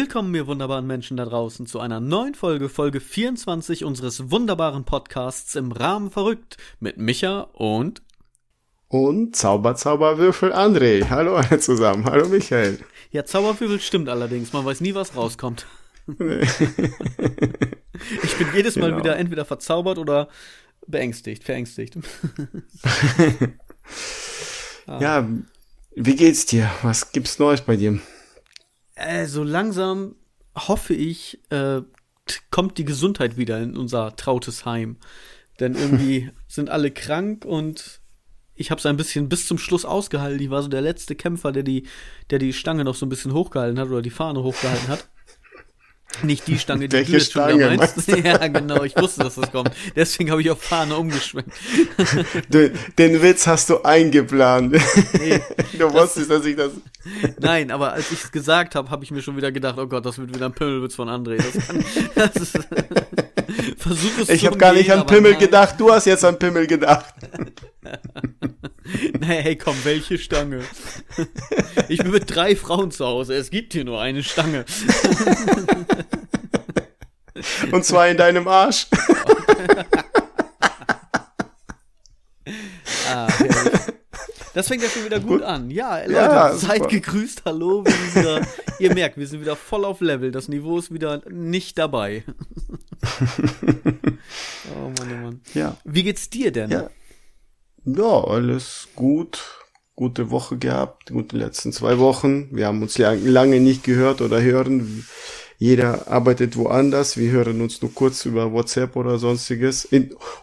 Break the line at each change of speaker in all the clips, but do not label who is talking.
Willkommen, ihr wunderbaren Menschen da draußen, zu einer neuen Folge, Folge 24 unseres wunderbaren Podcasts im Rahmen verrückt mit Micha und
und Zauber, Zauberwürfel André. Hallo alle zusammen. Hallo Michael.
Ja, Zauberwürfel stimmt allerdings. Man weiß nie, was rauskommt. Nee. ich bin jedes Mal genau. wieder entweder verzaubert oder beängstigt, verängstigt.
ah. Ja, wie geht's dir? Was gibt's Neues bei dir?
Äh, so langsam hoffe ich, äh, kommt die Gesundheit wieder in unser trautes Heim. Denn irgendwie sind alle krank und ich habe es ein bisschen bis zum Schluss ausgehalten. Ich war so der letzte Kämpfer, der die, der die Stange noch so ein bisschen hochgehalten hat oder die Fahne hochgehalten hat. Nicht die Stange, die
Welche du jetzt Stange, schon
meinst. ja, genau, ich wusste, dass das kommt. Deswegen habe ich auf Fahne umgeschwenkt.
Den, den Witz hast du eingeplant. Nee, du wusstest, dass ich das.
Nein, aber als ich es gesagt habe, habe ich mir schon wieder gedacht, oh Gott, das wird wieder ein Pimmelwitz von André. Das kann, das ist,
versuch es Ich habe gar nicht an Pimmel nein. gedacht, du hast jetzt an Pimmel gedacht.
naja, hey, komm, welche Stange? Ich bin mit drei Frauen zu Hause, es gibt hier nur eine Stange.
Und zwar in deinem Arsch.
ah, das fängt ja schon wieder gut, gut. an. Ja, Leute, ja, seid gegrüßt, hallo. Wieder, ihr merkt, wir sind wieder voll auf Level. Das Niveau ist wieder nicht dabei. oh Mann, oh Mann. Ja. Wie geht's dir denn?
Ja, ja alles gut. Gute Woche gehabt, gute letzten zwei Wochen. Wir haben uns lange nicht gehört oder hören. Jeder arbeitet woanders. Wir hören uns nur kurz über WhatsApp oder sonstiges.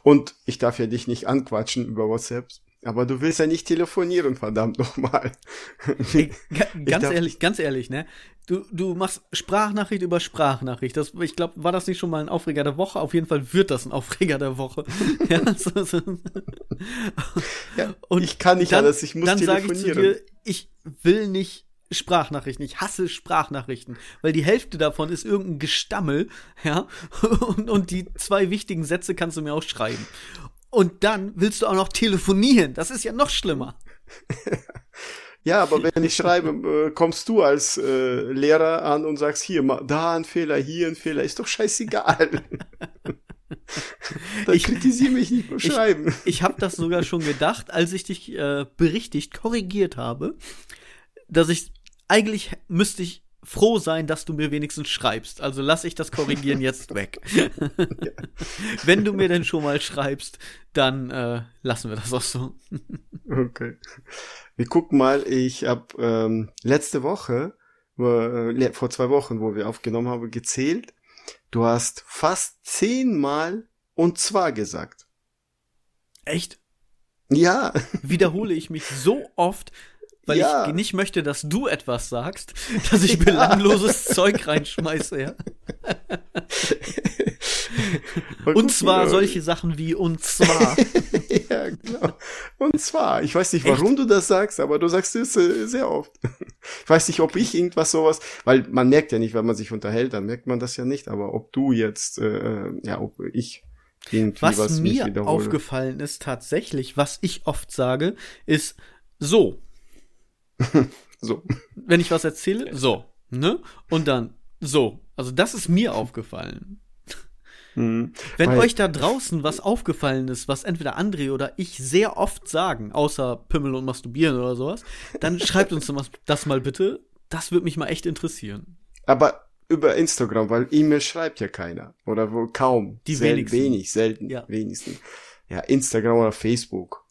Und ich darf ja dich nicht anquatschen über WhatsApp. Aber du willst ja nicht telefonieren, verdammt nochmal.
ganz ehrlich, ganz ehrlich, ne? Du, du machst Sprachnachricht über Sprachnachricht. Das, ich glaube, war das nicht schon mal ein Aufreger der Woche? Auf jeden Fall wird das ein Aufreger der Woche. ja, so, so.
ja, Und ich kann nicht dann, alles, ich muss
dann
telefonieren.
Dann sage ich zu dir, ich will nicht Sprachnachrichten. Ich hasse Sprachnachrichten, weil die Hälfte davon ist irgendein Gestammel, ja, und, und die zwei wichtigen Sätze kannst du mir auch schreiben. Und dann willst du auch noch telefonieren. Das ist ja noch schlimmer.
Ja, aber wenn ich schreibe, äh, kommst du als äh, Lehrer an und sagst, hier, da ein Fehler, hier ein Fehler, ist doch scheißegal. Dann ich kritisiere mich nicht beim Schreiben.
Ich, ich habe das sogar schon gedacht, als ich dich äh, berichtigt, korrigiert habe, dass ich eigentlich müsste ich froh sein, dass du mir wenigstens schreibst. Also lass ich das Korrigieren jetzt weg. Wenn du mir denn schon mal schreibst, dann äh, lassen wir das auch so.
okay. Wir gucken mal, ich habe ähm, letzte Woche, äh, vor zwei Wochen, wo wir aufgenommen haben, gezählt. Du hast fast zehnmal und zwar gesagt.
Echt?
Ja.
Wiederhole ich mich so oft, weil ja. ich nicht möchte, dass du etwas sagst, dass ich belangloses Zeug reinschmeiße, ja. und zwar solche Sachen wie und zwar.
ja, genau. Und zwar, ich weiß nicht, warum Echt? du das sagst, aber du sagst es äh, sehr oft. Ich weiß nicht, ob ich irgendwas sowas, weil man merkt ja nicht, wenn man sich unterhält, dann merkt man das ja nicht, aber ob du jetzt, äh, ja, ob ich
was, was mir aufgefallen ist tatsächlich, was ich oft sage, ist so.
so.
Wenn ich was erzähle, so. Ne? Und dann so. Also das ist mir aufgefallen. Mhm. Wenn Weil, euch da draußen was aufgefallen ist, was entweder André oder ich sehr oft sagen, außer Pimmel und Masturbieren oder sowas, dann schreibt uns das mal bitte. Das würde mich mal echt interessieren.
Aber über Instagram, weil E-Mail schreibt ja keiner. Oder wohl kaum.
Die Sel wenigsten.
Wenig, selten, ja. wenigsten. Ja, Instagram oder Facebook.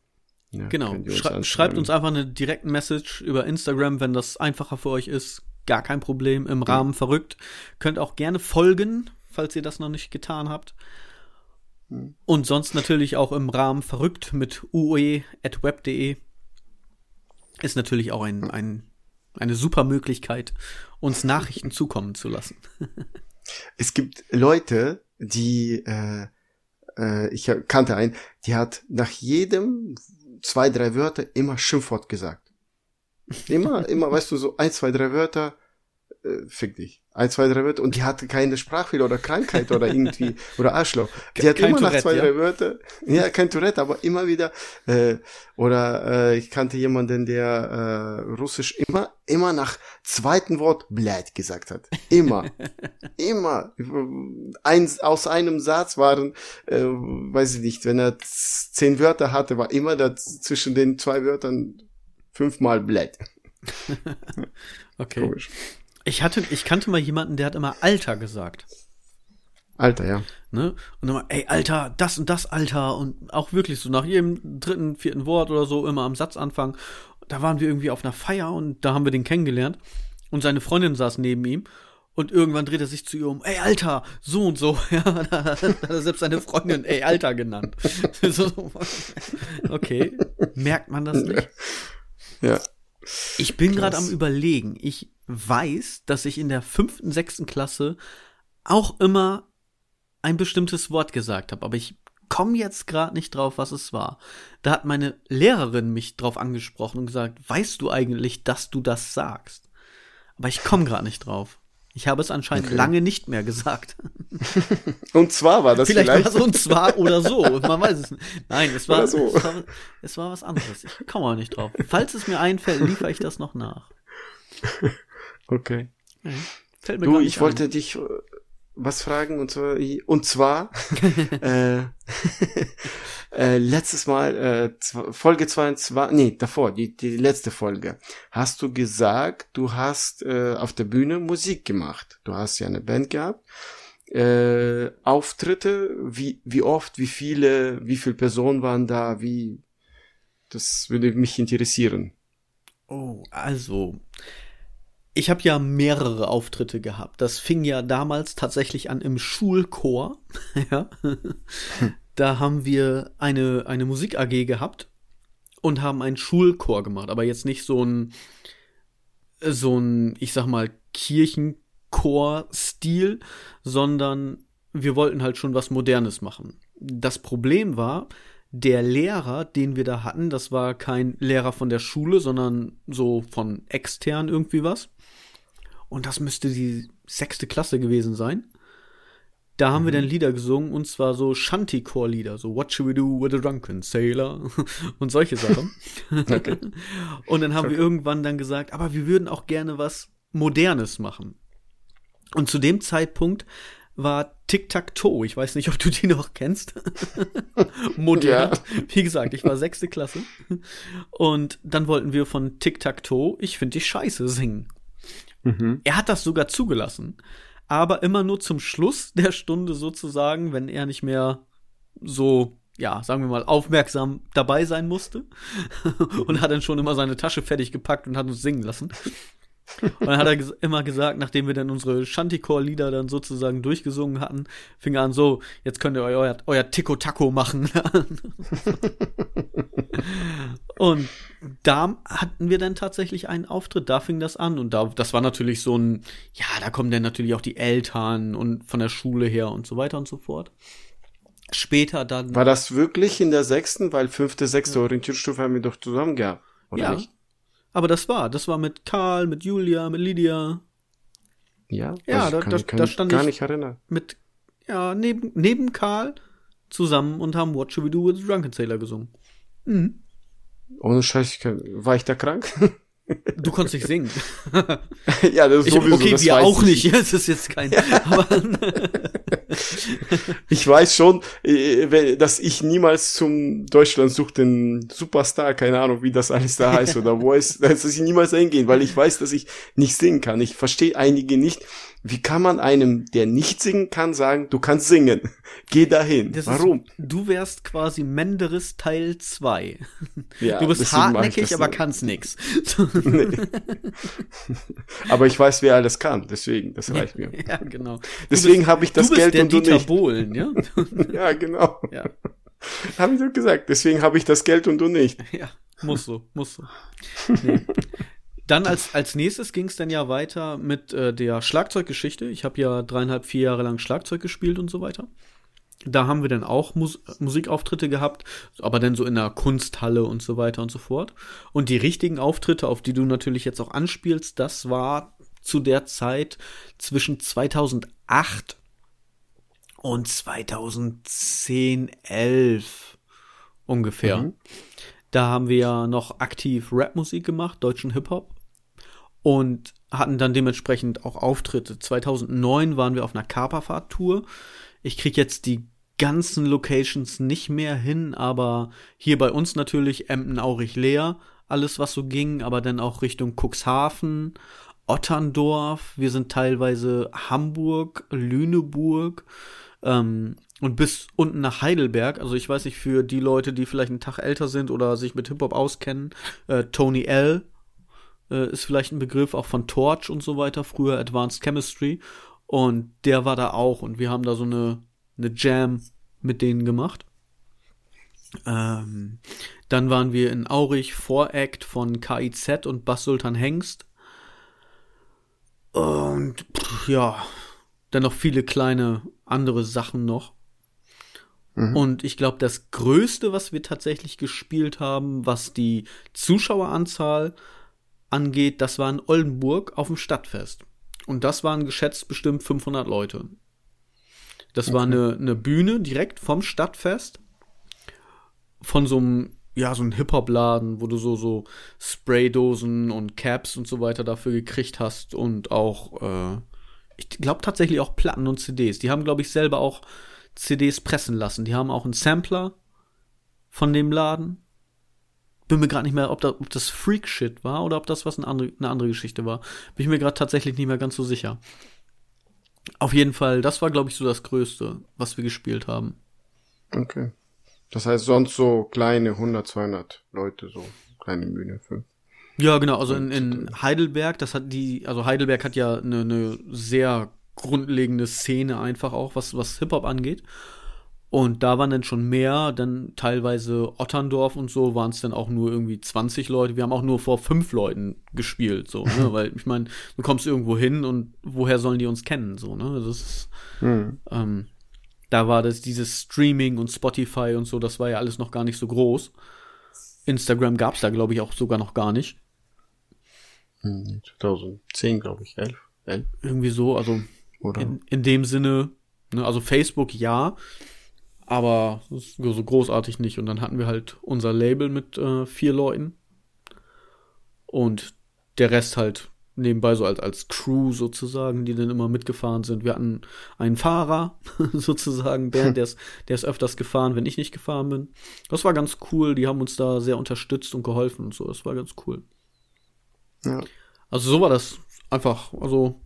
Ja, genau. Schrei schreibt uns einfach eine direkte Message über Instagram, wenn das einfacher für euch ist. Gar kein Problem. Im Rahmen mhm. verrückt. Könnt auch gerne folgen, falls ihr das noch nicht getan habt. Mhm. Und sonst natürlich auch im Rahmen verrückt mit ue.web.de. Ist natürlich auch ein, ein, eine super Möglichkeit, uns Nachrichten zukommen zu lassen.
es gibt Leute, die, äh, äh, ich kannte einen, die hat nach jedem zwei, drei Wörter immer Schimpfwort gesagt. Immer, immer, weißt du, so ein, zwei, drei Wörter äh, fick dich. Ein, zwei, drei Wörter. Und die hatte keine Sprachfehler oder Krankheit oder irgendwie, oder Arschloch. Die hat kein immer Tourette, nach zwei, ja? drei Wörter, ja, kein Tourette, aber immer wieder, äh, oder äh, ich kannte jemanden, der äh, Russisch immer, immer nach zweiten Wort blöd gesagt hat. Immer. immer. Eins, aus einem Satz waren, äh, weiß ich nicht, wenn er zehn Wörter hatte, war immer da zwischen den zwei Wörtern fünfmal blöd.
okay. Komisch. Ich hatte, ich kannte mal jemanden, der hat immer Alter gesagt.
Alter, ja.
Ne? Und immer, ey, Alter, das und das Alter. Und auch wirklich so nach jedem dritten, vierten Wort oder so immer am Satz anfangen. Da waren wir irgendwie auf einer Feier und da haben wir den kennengelernt. Und seine Freundin saß neben ihm. Und irgendwann dreht er sich zu ihr um, ey, Alter, so und so. Ja, da hat er selbst seine Freundin, ey, Alter genannt. okay, merkt man das nicht?
Ja.
Ich bin gerade am überlegen. Ich weiß, dass ich in der fünften, sechsten Klasse auch immer ein bestimmtes Wort gesagt habe, aber ich komme jetzt gerade nicht drauf, was es war. Da hat meine Lehrerin mich drauf angesprochen und gesagt, weißt du eigentlich, dass du das sagst? Aber ich komme gerade nicht drauf. Ich habe es anscheinend okay. lange nicht mehr gesagt.
und zwar war das
vielleicht. Vielleicht war es und zwar oder so. Man weiß es nicht. Nein, es war, so. es war, es war was anderes. Ich komme auch nicht drauf. Falls es mir einfällt, liefere ich das noch nach.
Okay. Fällt mir du, ich wollte dich äh, was fragen und zwar, und zwar äh, äh, letztes Mal, äh, Folge 22, nee, davor, die, die letzte Folge, hast du gesagt, du hast äh, auf der Bühne Musik gemacht. Du hast ja eine Band gehabt. Äh, Auftritte, wie, wie oft, wie viele, wie viele Personen waren da, wie, das würde mich interessieren.
Oh, also, ich habe ja mehrere Auftritte gehabt. Das fing ja damals tatsächlich an im Schulchor. ja. Da haben wir eine, eine Musik AG gehabt und haben einen Schulchor gemacht, aber jetzt nicht so ein, so ein, ich sag mal, Kirchenchor-Stil, sondern wir wollten halt schon was Modernes machen. Das Problem war, der Lehrer, den wir da hatten, das war kein Lehrer von der Schule, sondern so von extern irgendwie was. Und das müsste die sechste Klasse gewesen sein. Da haben mhm. wir dann Lieder gesungen und zwar so Shanty-Core-Lieder, so What Should We Do with a Drunken Sailor und solche Sachen. okay. Und dann haben okay. wir irgendwann dann gesagt, aber wir würden auch gerne was Modernes machen. Und zu dem Zeitpunkt war Tic-Tac-Toe. Ich weiß nicht, ob du die noch kennst. Modern. Ja. Wie gesagt, ich war sechste Klasse. Und dann wollten wir von Tic-Tac-Toe, ich finde dich scheiße, singen. Mhm. Er hat das sogar zugelassen, aber immer nur zum Schluss der Stunde sozusagen, wenn er nicht mehr so ja, sagen wir mal, aufmerksam dabei sein musste und hat dann schon immer seine Tasche fertig gepackt und hat uns singen lassen. Und dann hat er immer gesagt, nachdem wir dann unsere Shantycore-Lieder dann sozusagen durchgesungen hatten, fing er an so, jetzt könnt ihr euer, euer Tico-Taco machen. und da hatten wir dann tatsächlich einen Auftritt, da fing das an. Und da, das war natürlich so ein, ja, da kommen dann natürlich auch die Eltern und von der Schule her und so weiter und so fort. Später dann.
War das wirklich in der sechsten? Weil fünfte, sechste ja. Orientierungsstufe haben wir doch zusammen gehabt, oder
ja. nicht? Aber das war, das war mit Karl, mit Julia, mit Lydia.
Ja,
ja, da,
kann,
da,
kann
da stand
gar
ich
nicht erinnern.
mit, ja, neben, neben Karl zusammen und haben What Should We Do with the Drunken Sailor gesungen. Mhm.
Ohne Scheiß, war ich da krank?
Du konntest nicht singen.
ja, das ist ich, sowieso.
Okay,
das
wir auch nicht. Es ist jetzt kein. Ja.
ich weiß schon, äh, dass ich niemals zum Deutschland sucht den Superstar, keine Ahnung, wie das alles da heißt oder wo es, dass ich niemals hingehen, weil ich weiß, dass ich nicht singen kann. Ich verstehe einige nicht, wie kann man einem, der nicht singen kann, sagen, du kannst singen? Geh dahin. Das Warum? Ist,
du wärst quasi Menderes Teil 2. Ja, du bist hartnäckig, aber kannst nix. Nee.
aber ich weiß, wer alles kann, deswegen, das reicht mir.
Ja, genau.
Deswegen habe ich das
du
Geld
bist der
und du
Dieter
nicht.
Bohlen, ja?
ja, genau. Ja. Habe ich doch gesagt, deswegen habe ich das Geld und du nicht.
Ja, muss so, muss so. Nee. Dann als, als nächstes ging es dann ja weiter mit äh, der Schlagzeuggeschichte. Ich habe ja dreieinhalb, vier Jahre lang Schlagzeug gespielt und so weiter. Da haben wir dann auch Mus Musikauftritte gehabt, aber dann so in der Kunsthalle und so weiter und so fort. Und die richtigen Auftritte, auf die du natürlich jetzt auch anspielst, das war zu der Zeit zwischen 2008 und 2010, 11 ungefähr. Mhm. Da haben wir ja noch aktiv Rapmusik gemacht, deutschen Hip-Hop. Und hatten dann dementsprechend auch Auftritte. 2009 waren wir auf einer Kaperfahrt-Tour. Ich krieg jetzt die ganzen Locations nicht mehr hin, aber hier bei uns natürlich Emden, Aurich, Leer, alles was so ging, aber dann auch Richtung Cuxhaven, Otterndorf, wir sind teilweise Hamburg, Lüneburg ähm, und bis unten nach Heidelberg. Also ich weiß nicht, für die Leute, die vielleicht einen Tag älter sind oder sich mit Hip-Hop auskennen, äh, Tony L. Äh, ist vielleicht ein Begriff auch von Torch und so weiter, früher Advanced Chemistry. Und der war da auch und wir haben da so eine, eine Jam mit denen gemacht. Ähm, dann waren wir in Aurich Voract von KIZ und Bass Sultan Hengst. Und pff, ja, dann noch viele kleine andere Sachen noch. Mhm. Und ich glaube, das Größte, was wir tatsächlich gespielt haben, was die Zuschaueranzahl angeht, das war in Oldenburg auf dem Stadtfest. Und das waren geschätzt bestimmt 500 Leute. Das okay. war eine, eine Bühne direkt vom Stadtfest. Von so einem, ja, so einem Hip-Hop-Laden, wo du so, so Spraydosen und Caps und so weiter dafür gekriegt hast und auch, äh, ich glaube tatsächlich auch Platten und CDs. Die haben, glaube ich, selber auch CDs pressen lassen. Die haben auch einen Sampler von dem Laden. Bin mir gerade nicht mehr, ob, da, ob das Freak-Shit war oder ob das was eine andere, eine andere Geschichte war. Bin ich mir gerade tatsächlich nicht mehr ganz so sicher. Auf jeden Fall, das war, glaube ich, so das Größte, was wir gespielt haben.
Okay. Das heißt, sonst so kleine 100, 200 Leute, so kleine Bühne für.
Ja, genau. Also in, in Heidelberg, das hat die, also Heidelberg hat ja eine, eine sehr grundlegende Szene einfach auch, was, was Hip-Hop angeht. Und da waren dann schon mehr, dann teilweise Otterndorf und so waren es dann auch nur irgendwie 20 Leute. Wir haben auch nur vor fünf Leuten gespielt, so, ne? Weil ich meine, du kommst irgendwo hin und woher sollen die uns kennen, so, ne? Das ist, mhm. ähm, da war das dieses Streaming und Spotify und so, das war ja alles noch gar nicht so groß. Instagram gab's da, glaube ich, auch sogar noch gar nicht.
2010, glaube ich, 11, 11.
Irgendwie so, also in, in dem Sinne, ne, also Facebook ja, aber so großartig nicht. Und dann hatten wir halt unser Label mit äh, vier Leuten. Und der Rest halt nebenbei so als, als Crew sozusagen, die dann immer mitgefahren sind. Wir hatten einen Fahrer sozusagen, Bernd, der ist, der ist öfters gefahren, wenn ich nicht gefahren bin. Das war ganz cool. Die haben uns da sehr unterstützt und geholfen und so. Das war ganz cool. Ja. Also so war das einfach, also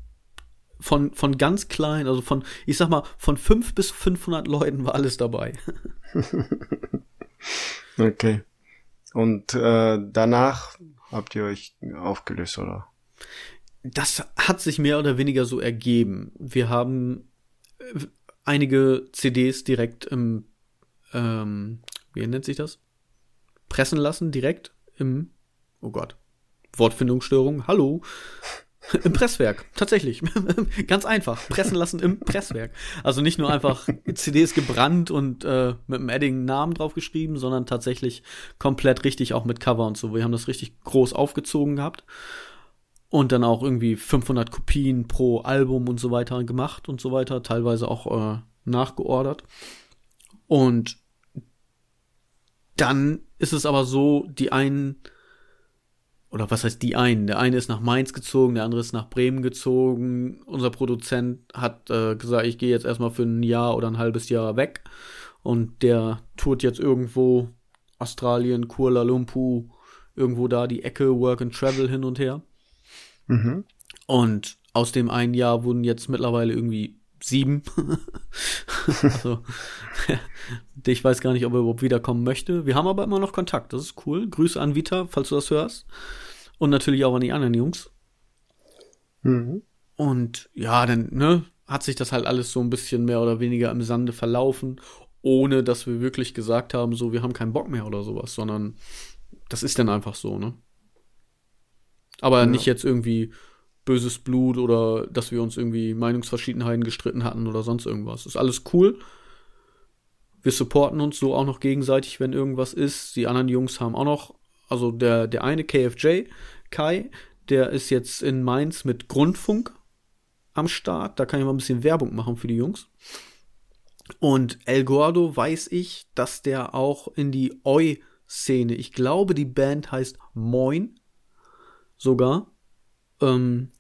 von, von ganz klein, also von, ich sag mal, von fünf bis 500 Leuten war alles dabei.
okay. Und äh, danach habt ihr euch aufgelöst, oder?
Das hat sich mehr oder weniger so ergeben. Wir haben äh, einige CDs direkt im, ähm, wie nennt sich das? Pressen lassen, direkt im, oh Gott, Wortfindungsstörung, hallo. Im Presswerk, tatsächlich. Ganz einfach. Pressen lassen im Presswerk. Also nicht nur einfach CDs gebrannt und äh, mit einem Edding Namen drauf geschrieben, sondern tatsächlich komplett richtig auch mit Cover und so. Wir haben das richtig groß aufgezogen gehabt. Und dann auch irgendwie 500 Kopien pro Album und so weiter gemacht und so weiter. Teilweise auch äh, nachgeordert. Und dann ist es aber so, die einen oder was heißt die einen? Der eine ist nach Mainz gezogen, der andere ist nach Bremen gezogen. Unser Produzent hat äh, gesagt, ich gehe jetzt erstmal für ein Jahr oder ein halbes Jahr weg. Und der tourt jetzt irgendwo Australien, Kuala Lumpur, irgendwo da die Ecke, Work and Travel hin und her. Mhm. Und aus dem einen Jahr wurden jetzt mittlerweile irgendwie sieben. also, ich weiß gar nicht, ob er überhaupt wiederkommen möchte. Wir haben aber immer noch Kontakt, das ist cool. Grüße an Vita, falls du das hörst. Und natürlich auch an die anderen Jungs. Mhm. Und ja, dann, ne, hat sich das halt alles so ein bisschen mehr oder weniger im Sande verlaufen, ohne dass wir wirklich gesagt haben, so, wir haben keinen Bock mehr oder sowas, sondern das ist dann einfach so, ne? Aber ja. nicht jetzt irgendwie, böses Blut oder dass wir uns irgendwie Meinungsverschiedenheiten gestritten hatten oder sonst irgendwas. Ist alles cool. Wir supporten uns so auch noch gegenseitig, wenn irgendwas ist. Die anderen Jungs haben auch noch, also der, der eine KFJ, Kai, der ist jetzt in Mainz mit Grundfunk am Start. Da kann ich mal ein bisschen Werbung machen für die Jungs. Und El Gordo weiß ich, dass der auch in die Oi-Szene, ich glaube, die Band heißt Moin, sogar, ähm,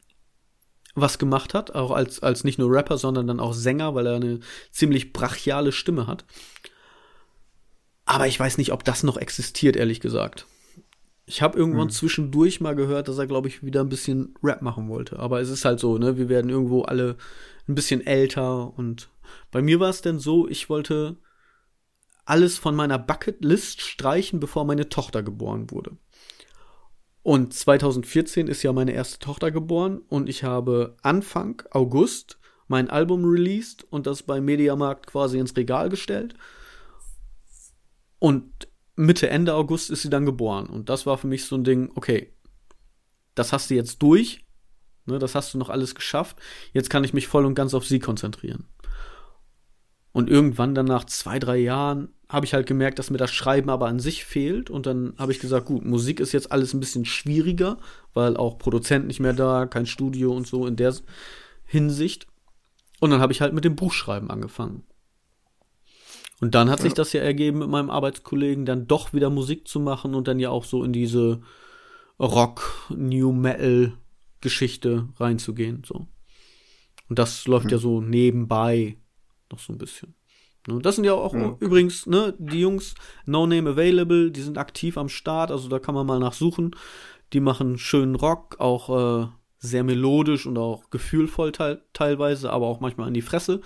was gemacht hat, auch als, als nicht nur Rapper, sondern dann auch Sänger, weil er eine ziemlich brachiale Stimme hat. Aber ich weiß nicht, ob das noch existiert, ehrlich gesagt. Ich habe irgendwann hm. zwischendurch mal gehört, dass er, glaube ich, wieder ein bisschen Rap machen wollte. Aber es ist halt so, ne? Wir werden irgendwo alle ein bisschen älter. Und bei mir war es denn so, ich wollte alles von meiner Bucketlist streichen, bevor meine Tochter geboren wurde. Und 2014 ist ja meine erste Tochter geboren und ich habe Anfang August mein Album released und das beim Mediamarkt quasi ins Regal gestellt. Und Mitte, Ende August ist sie dann geboren. Und das war für mich so ein Ding, okay, das hast du jetzt durch. Ne, das hast du noch alles geschafft. Jetzt kann ich mich voll und ganz auf sie konzentrieren. Und irgendwann dann nach zwei, drei Jahren habe ich halt gemerkt, dass mir das Schreiben aber an sich fehlt. Und dann habe ich gesagt, gut, Musik ist jetzt alles ein bisschen schwieriger, weil auch Produzent nicht mehr da, kein Studio und so in der Hinsicht. Und dann habe ich halt mit dem Buchschreiben angefangen. Und dann hat ja. sich das ja ergeben, mit meinem Arbeitskollegen dann doch wieder Musik zu machen und dann ja auch so in diese Rock, New Metal Geschichte reinzugehen, so. Und das läuft mhm. ja so nebenbei noch so ein bisschen. Ne, das sind ja auch ja. übrigens, ne, die Jungs No Name Available, die sind aktiv am Start, also da kann man mal nachsuchen. Die machen schönen Rock, auch äh, sehr melodisch und auch gefühlvoll te teilweise, aber auch manchmal an die Fresse.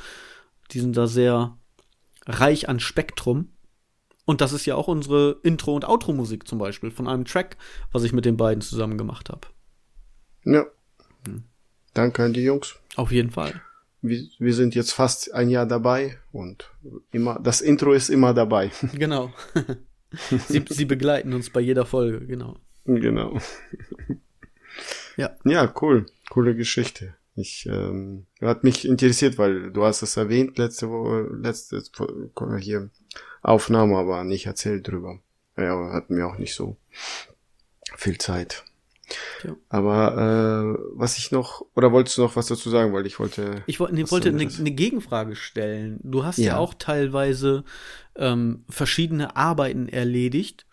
Die sind da sehr reich an Spektrum. Und das ist ja auch unsere Intro- und Outro-Musik zum Beispiel von einem Track, was ich mit den beiden zusammen gemacht habe.
Ja. Hm. Danke an die Jungs.
Auf jeden Fall.
Wir, wir sind jetzt fast ein Jahr dabei und immer, das Intro ist immer dabei.
Genau. sie, sie begleiten uns bei jeder Folge, genau.
Genau. Ja. Ja, cool. Coole Geschichte. Ich ähm, hat mich interessiert, weil du hast es erwähnt letzte Woche, letzte hier Aufnahme, aber nicht erzählt drüber. Ja, hatten wir auch nicht so viel Zeit. Ja. Aber äh, was ich noch, oder wolltest du noch was dazu sagen, weil ich wollte.
Ich wollte, nee, wollte eine, eine Gegenfrage stellen. Du hast ja, ja auch teilweise ähm, verschiedene Arbeiten erledigt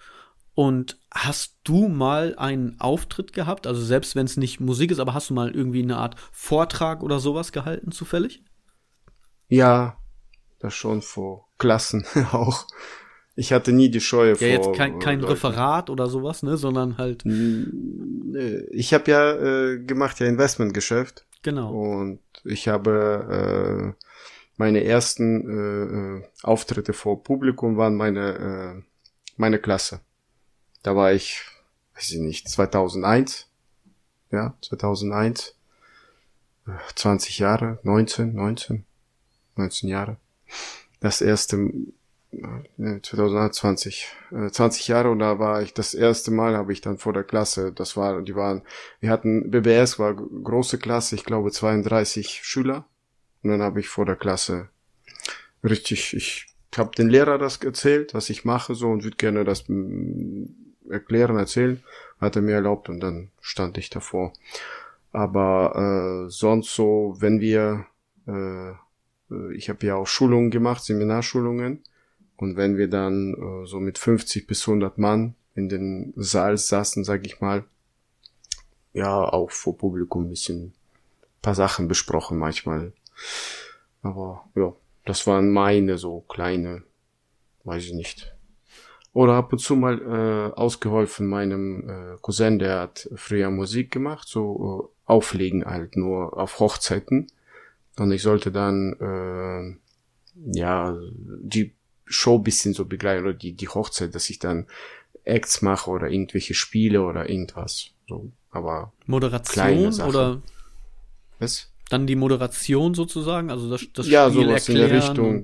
und hast du mal einen Auftritt gehabt? Also selbst wenn es nicht Musik ist, aber hast du mal irgendwie eine Art Vortrag oder sowas gehalten, zufällig?
Ja, das schon vor Klassen auch. Ich hatte nie die Scheue ja,
vor. Ja, jetzt kein, kein Referat oder sowas, ne, sondern halt.
Ich habe ja äh, gemacht ja Investmentgeschäft.
Genau.
Und ich habe äh, meine ersten äh, äh Auftritte vor Publikum waren meine äh, meine Klasse. Da war ich, weiß ich nicht, 2001. Ja, 2001. 20 Jahre, 19, 19, 19 Jahre. Das erste, 2020, 20 Jahre und da war ich, das erste Mal habe ich dann vor der Klasse, das war, die waren, wir hatten, BBS war große Klasse, ich glaube 32 Schüler und dann habe ich vor der Klasse richtig, ich habe den Lehrer das erzählt, was ich mache so und würde gerne das erklären, erzählen, hat er mir erlaubt und dann stand ich davor. Aber äh, sonst so, wenn wir, äh, äh ich habe ja auch Schulungen gemacht, Seminarschulungen, und wenn wir dann äh, so mit 50 bis 100 Mann in den Saal saßen, sag ich mal, ja, auch vor Publikum ein bisschen paar Sachen besprochen manchmal. Aber ja, das waren meine so kleine, weiß ich nicht, oder ab und zu mal äh, ausgeholfen meinem äh, Cousin, der hat früher Musik gemacht, so äh, Auflegen halt nur auf Hochzeiten. Und ich sollte dann äh, ja die Show bisschen so begleiten oder die, die Hochzeit, dass ich dann Acts mache oder irgendwelche Spiele oder irgendwas. So, aber
Moderation oder was? Dann die Moderation sozusagen, also das, das
ja, Spiel sowas in der Richtung.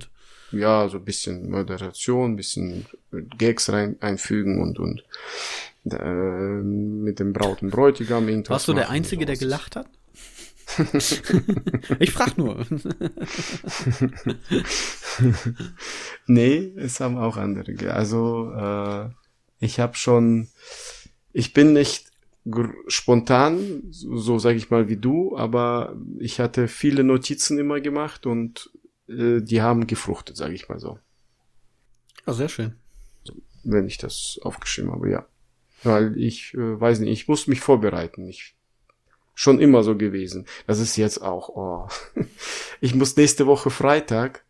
Ja, so ein bisschen Moderation, ein bisschen Gags rein, einfügen und, und äh, mit dem Braut und Bräutigam
irgendwas. Warst du der Einzige, der gelacht hat? ich frag nur.
nee, es haben auch andere. Also äh, ich habe schon, ich bin nicht spontan, so sage ich mal wie du, aber ich hatte viele Notizen immer gemacht und äh, die haben gefruchtet, sage ich mal so.
Ja, sehr schön.
Wenn ich das aufgeschrieben habe, ja. Weil ich äh, weiß nicht, ich muss mich vorbereiten. Ich schon immer so gewesen. Das ist jetzt auch. Oh. Ich muss nächste Woche Freitag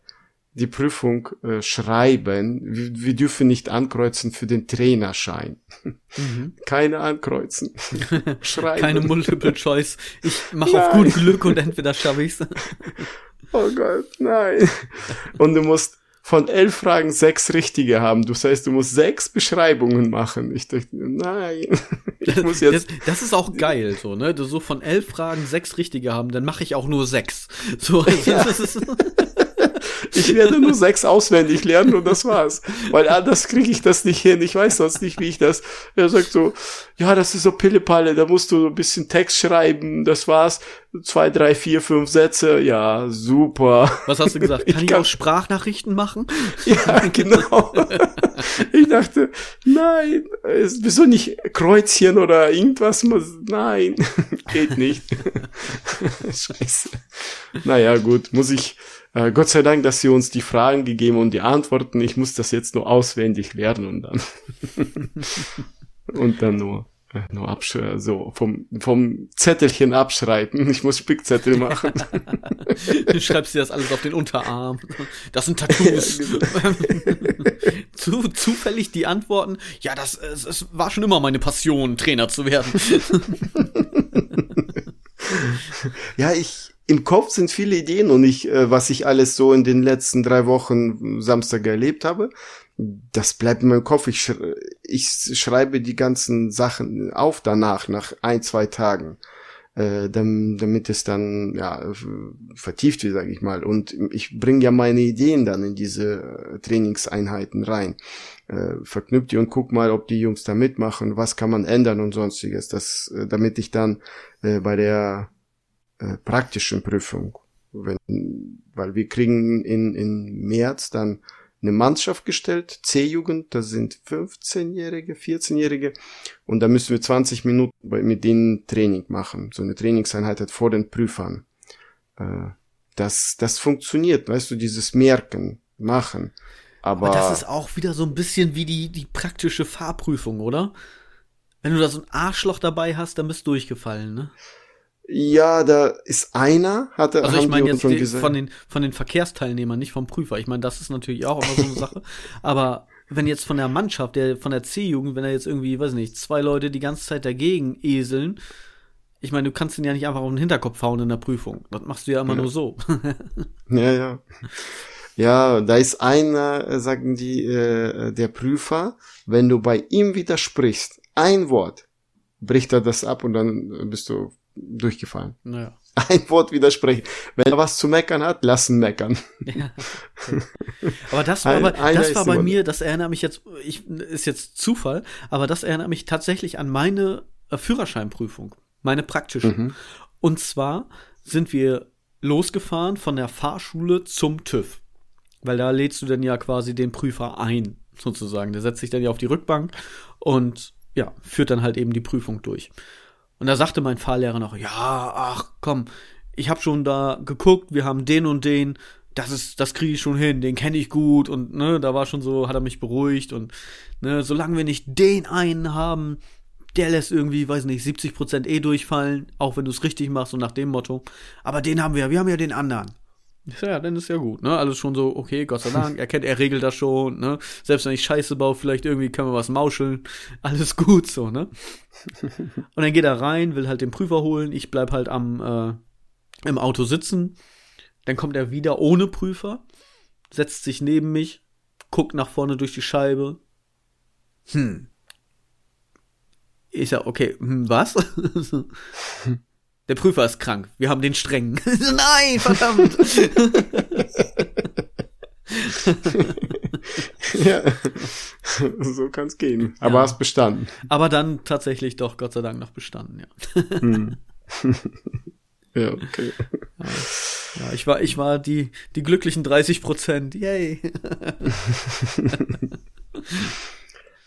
die Prüfung äh, schreiben. Wir, wir, dürfen nicht ankreuzen für den Trainerschein. Mhm. Keine ankreuzen.
schreiben. Keine Multiple Choice. Ich mache auf gut Glück und entweder schaffe ich's.
oh Gott, nein. Und du musst von elf Fragen sechs richtige haben. Das heißt, du musst sechs Beschreibungen machen. Ich dachte, nein, ich
muss jetzt. Das, das ist auch geil, so, ne? Du so von elf Fragen sechs richtige haben, dann mache ich auch nur sechs. So, also ja. das ist
ich werde nur sechs auswendig lernen und das war's. Weil anders kriege ich das nicht hin. Ich weiß sonst nicht, wie ich das. Er sagt so, ja, das ist so Pillepalle, da musst du so ein bisschen Text schreiben, das war's. Zwei, drei, vier, fünf Sätze, ja, super.
Was hast du gesagt? Kann ich, ich auch Sprachnachrichten machen?
Ja, genau. ich dachte, nein, wieso nicht Kreuzchen oder irgendwas? Nein, geht nicht. Scheiße. Naja, gut, muss ich, äh, Gott sei Dank, dass sie uns die Fragen gegeben und die Antworten. Ich muss das jetzt nur auswendig lernen und dann und dann nur äh, nur absch so vom vom Zettelchen abschreiten. Ich muss Spickzettel machen.
du schreibst dir das alles auf den Unterarm. Das sind Tattoos. Genau. Zu, zufällig die Antworten. Ja, das es, es war schon immer meine Passion, Trainer zu werden.
ja, ich im Kopf sind viele Ideen und ich, äh, was ich alles so in den letzten drei Wochen Samstag erlebt habe, das bleibt in meinem Kopf. Ich, sch ich schreibe die ganzen Sachen auf danach, nach ein, zwei Tagen, äh, damit, damit es dann ja vertieft wird, sage ich mal. Und ich bringe ja meine Ideen dann in diese äh, Trainingseinheiten rein. Äh, verknüpft die und guck mal, ob die Jungs da mitmachen, was kann man ändern und sonstiges, das, äh, damit ich dann äh, bei der äh, praktischen Prüfung. Wenn, weil wir kriegen in, in März dann eine Mannschaft gestellt, C-Jugend, das sind 15-Jährige, 14-Jährige und da müssen wir 20 Minuten mit denen Training machen. So eine Trainingseinheit hat vor den Prüfern. Äh, das, das funktioniert, weißt du, dieses Merken, Machen. Aber, Aber
das ist auch wieder so ein bisschen wie die, die praktische Fahrprüfung, oder? Wenn du da so ein Arschloch dabei hast, dann bist du durchgefallen, ne?
Ja, da ist einer, hatte
Also ich meine jetzt die, von den von den Verkehrsteilnehmern, nicht vom Prüfer. Ich meine, das ist natürlich auch immer so eine Sache. Aber wenn jetzt von der Mannschaft, der von der C-Jugend, wenn da jetzt irgendwie, weiß nicht, zwei Leute die ganze Zeit dagegen eseln, ich meine, du kannst den ja nicht einfach auf den Hinterkopf hauen in der Prüfung. Das machst du ja immer ja. nur so.
ja, ja. Ja, da ist einer, äh, sagen die, äh, der Prüfer, wenn du bei ihm widersprichst, ein Wort, bricht er das ab und dann bist du durchgefallen. Naja. Ein Wort widersprechen. Wenn er was zu meckern hat, lassen meckern. Ja.
Aber das war, ein, das war bei mir, das erinnert mich jetzt, ich, ist jetzt Zufall, aber das erinnert mich tatsächlich an meine äh, Führerscheinprüfung, meine praktische. Mhm. Und zwar sind wir losgefahren von der Fahrschule zum TÜV. Weil da lädst du dann ja quasi den Prüfer ein, sozusagen. Der setzt sich dann ja auf die Rückbank und ja, führt dann halt eben die Prüfung durch. Und da sagte mein Fahrlehrer noch, ja, ach komm, ich habe schon da geguckt, wir haben den und den, das ist, das kriege ich schon hin, den kenne ich gut und ne, da war schon so, hat er mich beruhigt und ne, solange wir nicht den einen haben, der lässt irgendwie, weiß nicht, 70% eh durchfallen, auch wenn du es richtig machst und nach dem Motto. Aber den haben wir, wir haben ja den anderen. Ja, dann ist ja gut, ne? Alles schon so, okay, Gott sei Dank, er kennt, er regelt das schon, ne? Selbst wenn ich Scheiße baue, vielleicht irgendwie können wir was mauscheln. Alles gut, so, ne? Und dann geht er rein, will halt den Prüfer holen, ich bleib halt am, äh, im Auto sitzen. Dann kommt er wieder ohne Prüfer, setzt sich neben mich, guckt nach vorne durch die Scheibe. Hm. Ich sag, okay, hm, was? Der Prüfer ist krank. Wir haben den strengen. Nein, verdammt.
ja, so kann's gehen. Aber ja. hast bestanden.
Aber dann tatsächlich doch, Gott sei Dank, noch bestanden, ja. Hm.
ja, okay.
Ja. ja, ich war, ich war die, die glücklichen 30 Prozent. Yay.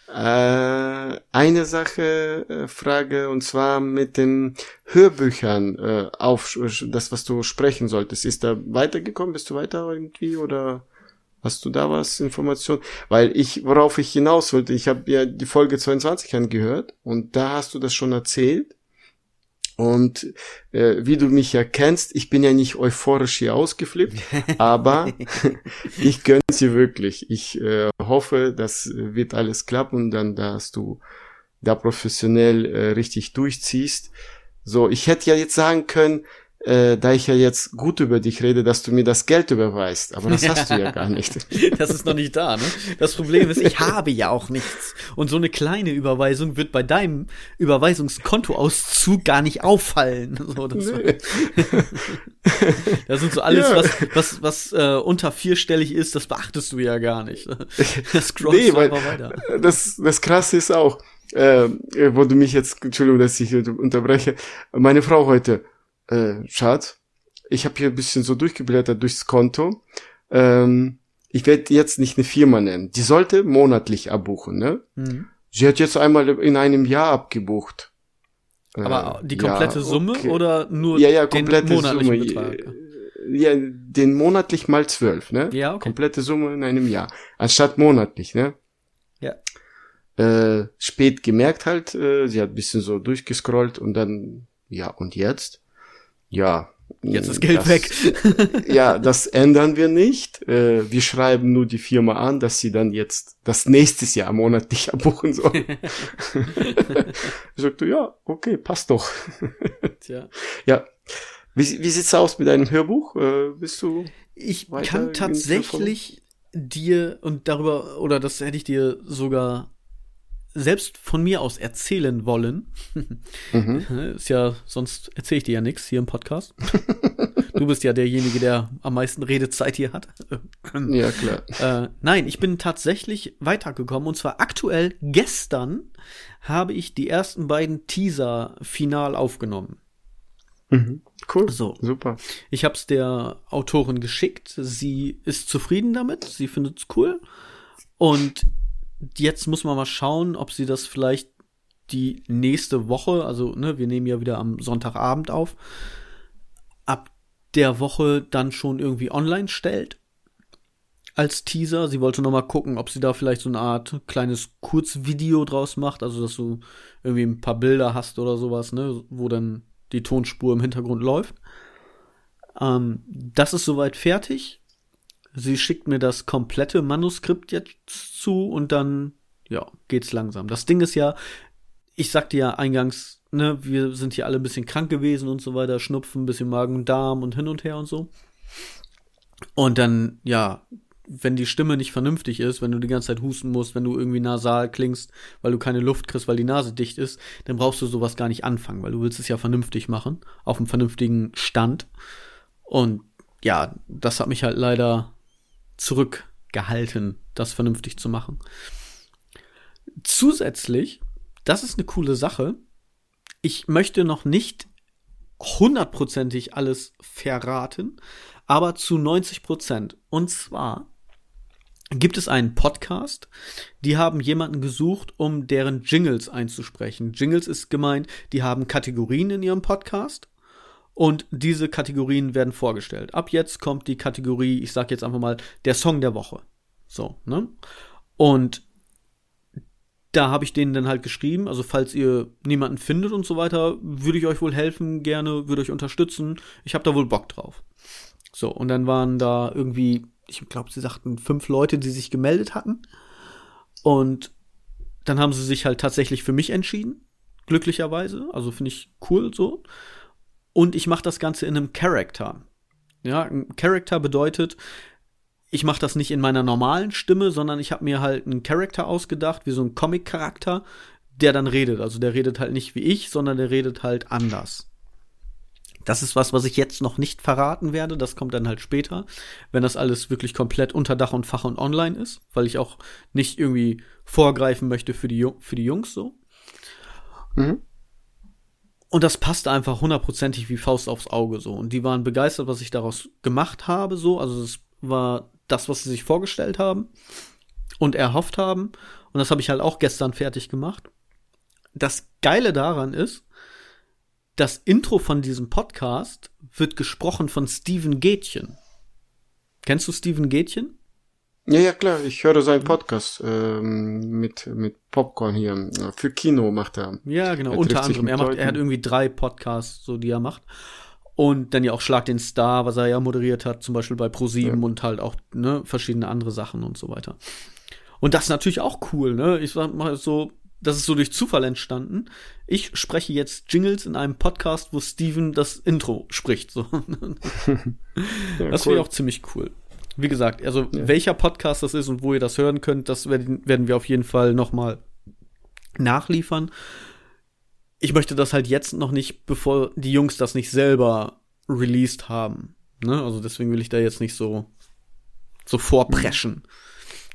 Äh, eine Sache äh, frage und zwar mit den Hörbüchern äh, auf das, was du sprechen solltest. Ist da weitergekommen? Bist du weiter irgendwie oder hast du da was Information? Weil ich, worauf ich hinaus wollte, ich habe ja die Folge 22 angehört und da hast du das schon erzählt. Und äh, wie du mich ja kennst, ich bin ja nicht euphorisch hier ausgeflippt, aber ich gönn's dir wirklich. Ich äh, hoffe, das wird alles klappen und dann, dass du da professionell äh, richtig durchziehst. So, ich hätte ja jetzt sagen können, äh, da ich ja jetzt gut über dich rede, dass du mir das Geld überweist. Aber das hast du ja gar nicht.
Das ist noch nicht da, ne? Das Problem ist, ich habe ja auch nichts. Und so eine kleine Überweisung wird bei deinem Überweisungskontoauszug gar nicht auffallen. So, das, nee. das sind so alles, ja. was, was, was äh, unter vierstellig ist, das beachtest du ja gar nicht.
Das scrollst nee, weil, weiter. Das, das krasse ist auch, äh, wo du mich jetzt, Entschuldigung, dass ich unterbreche, meine Frau heute, äh, Schatz, ich habe hier ein bisschen so durchgeblättert durchs Konto. Ähm, ich werde jetzt nicht eine Firma nennen. Die sollte monatlich abbuchen, ne? Mhm. Sie hat jetzt einmal in einem Jahr abgebucht.
Aber äh, die komplette ja, Summe okay. oder nur
ja, ja, komplette den monatlichen Summe. Betrag? Ja, den monatlich mal zwölf, ne?
Ja, okay.
Komplette Summe in einem Jahr. Anstatt monatlich, ne?
Ja.
Äh, spät gemerkt halt, äh, sie hat bisschen so durchgescrollt und dann, ja, und jetzt? Ja.
Jetzt ist Geld das,
weg. ja, das ändern wir nicht. Äh, wir schreiben nur die Firma an, dass sie dann jetzt das nächstes Jahr monatlich abbuchen soll. ich sagte, ja, okay, passt doch. Tja. Ja. Wie, wie sieht's aus mit deinem Hörbuch? Äh, bist du?
Ich kann tatsächlich dir und darüber, oder das hätte ich dir sogar selbst von mir aus erzählen wollen. Mhm. Ist ja, sonst erzähle ich dir ja nichts hier im Podcast. du bist ja derjenige, der am meisten Redezeit hier hat.
ja, klar.
Äh, nein, ich bin tatsächlich weitergekommen und zwar aktuell gestern habe ich die ersten beiden Teaser final aufgenommen.
Mhm. Cool. So. Super.
Ich habe es der Autorin geschickt. Sie ist zufrieden damit. Sie findet es cool. Und jetzt muss man mal schauen, ob sie das vielleicht die nächste Woche, also ne, wir nehmen ja wieder am Sonntagabend auf, ab der Woche dann schon irgendwie online stellt als Teaser. Sie wollte noch mal gucken, ob sie da vielleicht so eine Art kleines Kurzvideo draus macht, also dass du irgendwie ein paar Bilder hast oder sowas, ne, wo dann die Tonspur im Hintergrund läuft. Ähm, das ist soweit fertig. Sie schickt mir das komplette Manuskript jetzt zu und dann, ja, geht's langsam. Das Ding ist ja, ich sagte ja eingangs, ne, wir sind hier alle ein bisschen krank gewesen und so weiter, Schnupfen, ein bisschen Magen und Darm und hin und her und so. Und dann, ja, wenn die Stimme nicht vernünftig ist, wenn du die ganze Zeit husten musst, wenn du irgendwie nasal klingst, weil du keine Luft kriegst, weil die Nase dicht ist, dann brauchst du sowas gar nicht anfangen, weil du willst es ja vernünftig machen, auf einem vernünftigen Stand. Und ja, das hat mich halt leider zurückgehalten, das vernünftig zu machen. Zusätzlich, das ist eine coole Sache, ich möchte noch nicht hundertprozentig alles verraten, aber zu 90 Prozent. Und zwar gibt es einen Podcast, die haben jemanden gesucht, um deren Jingles einzusprechen. Jingles ist gemeint, die haben Kategorien in ihrem Podcast und diese Kategorien werden vorgestellt. Ab jetzt kommt die Kategorie, ich sag jetzt einfach mal, der Song der Woche. So, ne? Und da habe ich denen dann halt geschrieben, also falls ihr niemanden findet und so weiter, würde ich euch wohl helfen, gerne, würde euch unterstützen. Ich habe da wohl Bock drauf. So, und dann waren da irgendwie, ich glaube, sie sagten fünf Leute, die sich gemeldet hatten. Und dann haben sie sich halt tatsächlich für mich entschieden. Glücklicherweise. Also finde ich cool so. Und ich mache das Ganze in einem Character. Ja, ein Character bedeutet, ich mache das nicht in meiner normalen Stimme, sondern ich habe mir halt einen Character ausgedacht, wie so ein Comic-Charakter, der dann redet. Also der redet halt nicht wie ich, sondern der redet halt anders. Das ist was, was ich jetzt noch nicht verraten werde. Das kommt dann halt später, wenn das alles wirklich komplett unter Dach und Fach und online ist, weil ich auch nicht irgendwie vorgreifen möchte für die, für die Jungs so. Mhm. Und das passte einfach hundertprozentig wie Faust aufs Auge so. Und die waren begeistert, was ich daraus gemacht habe, so. Also es war das, was sie sich vorgestellt haben und erhofft haben. Und das habe ich halt auch gestern fertig gemacht. das Geile daran ist, das Intro von diesem Podcast wird gesprochen von Steven Gätchen. Kennst du Steven Gätchen?
Ja, ja, klar. Ich höre seinen Podcast ähm, mit, mit Popcorn hier. Für Kino macht er.
Ja, genau. Er Unter anderem. Er, macht, er hat irgendwie drei Podcasts, so die er macht. Und dann ja auch Schlag den Star, was er ja moderiert hat, zum Beispiel bei ProSieben ja. und halt auch ne, verschiedene andere Sachen und so weiter. Und das ist natürlich auch cool, ne? Ich sag mal so, das ist so durch Zufall entstanden. Ich spreche jetzt Jingles in einem Podcast, wo Steven das Intro spricht. So. ja, das cool. wäre auch ziemlich cool. Wie gesagt, also ja. welcher Podcast das ist und wo ihr das hören könnt, das werden, werden wir auf jeden Fall noch mal nachliefern. Ich möchte das halt jetzt noch nicht, bevor die Jungs das nicht selber released haben. Ne? Also deswegen will ich da jetzt nicht so so vorpreschen. Mhm.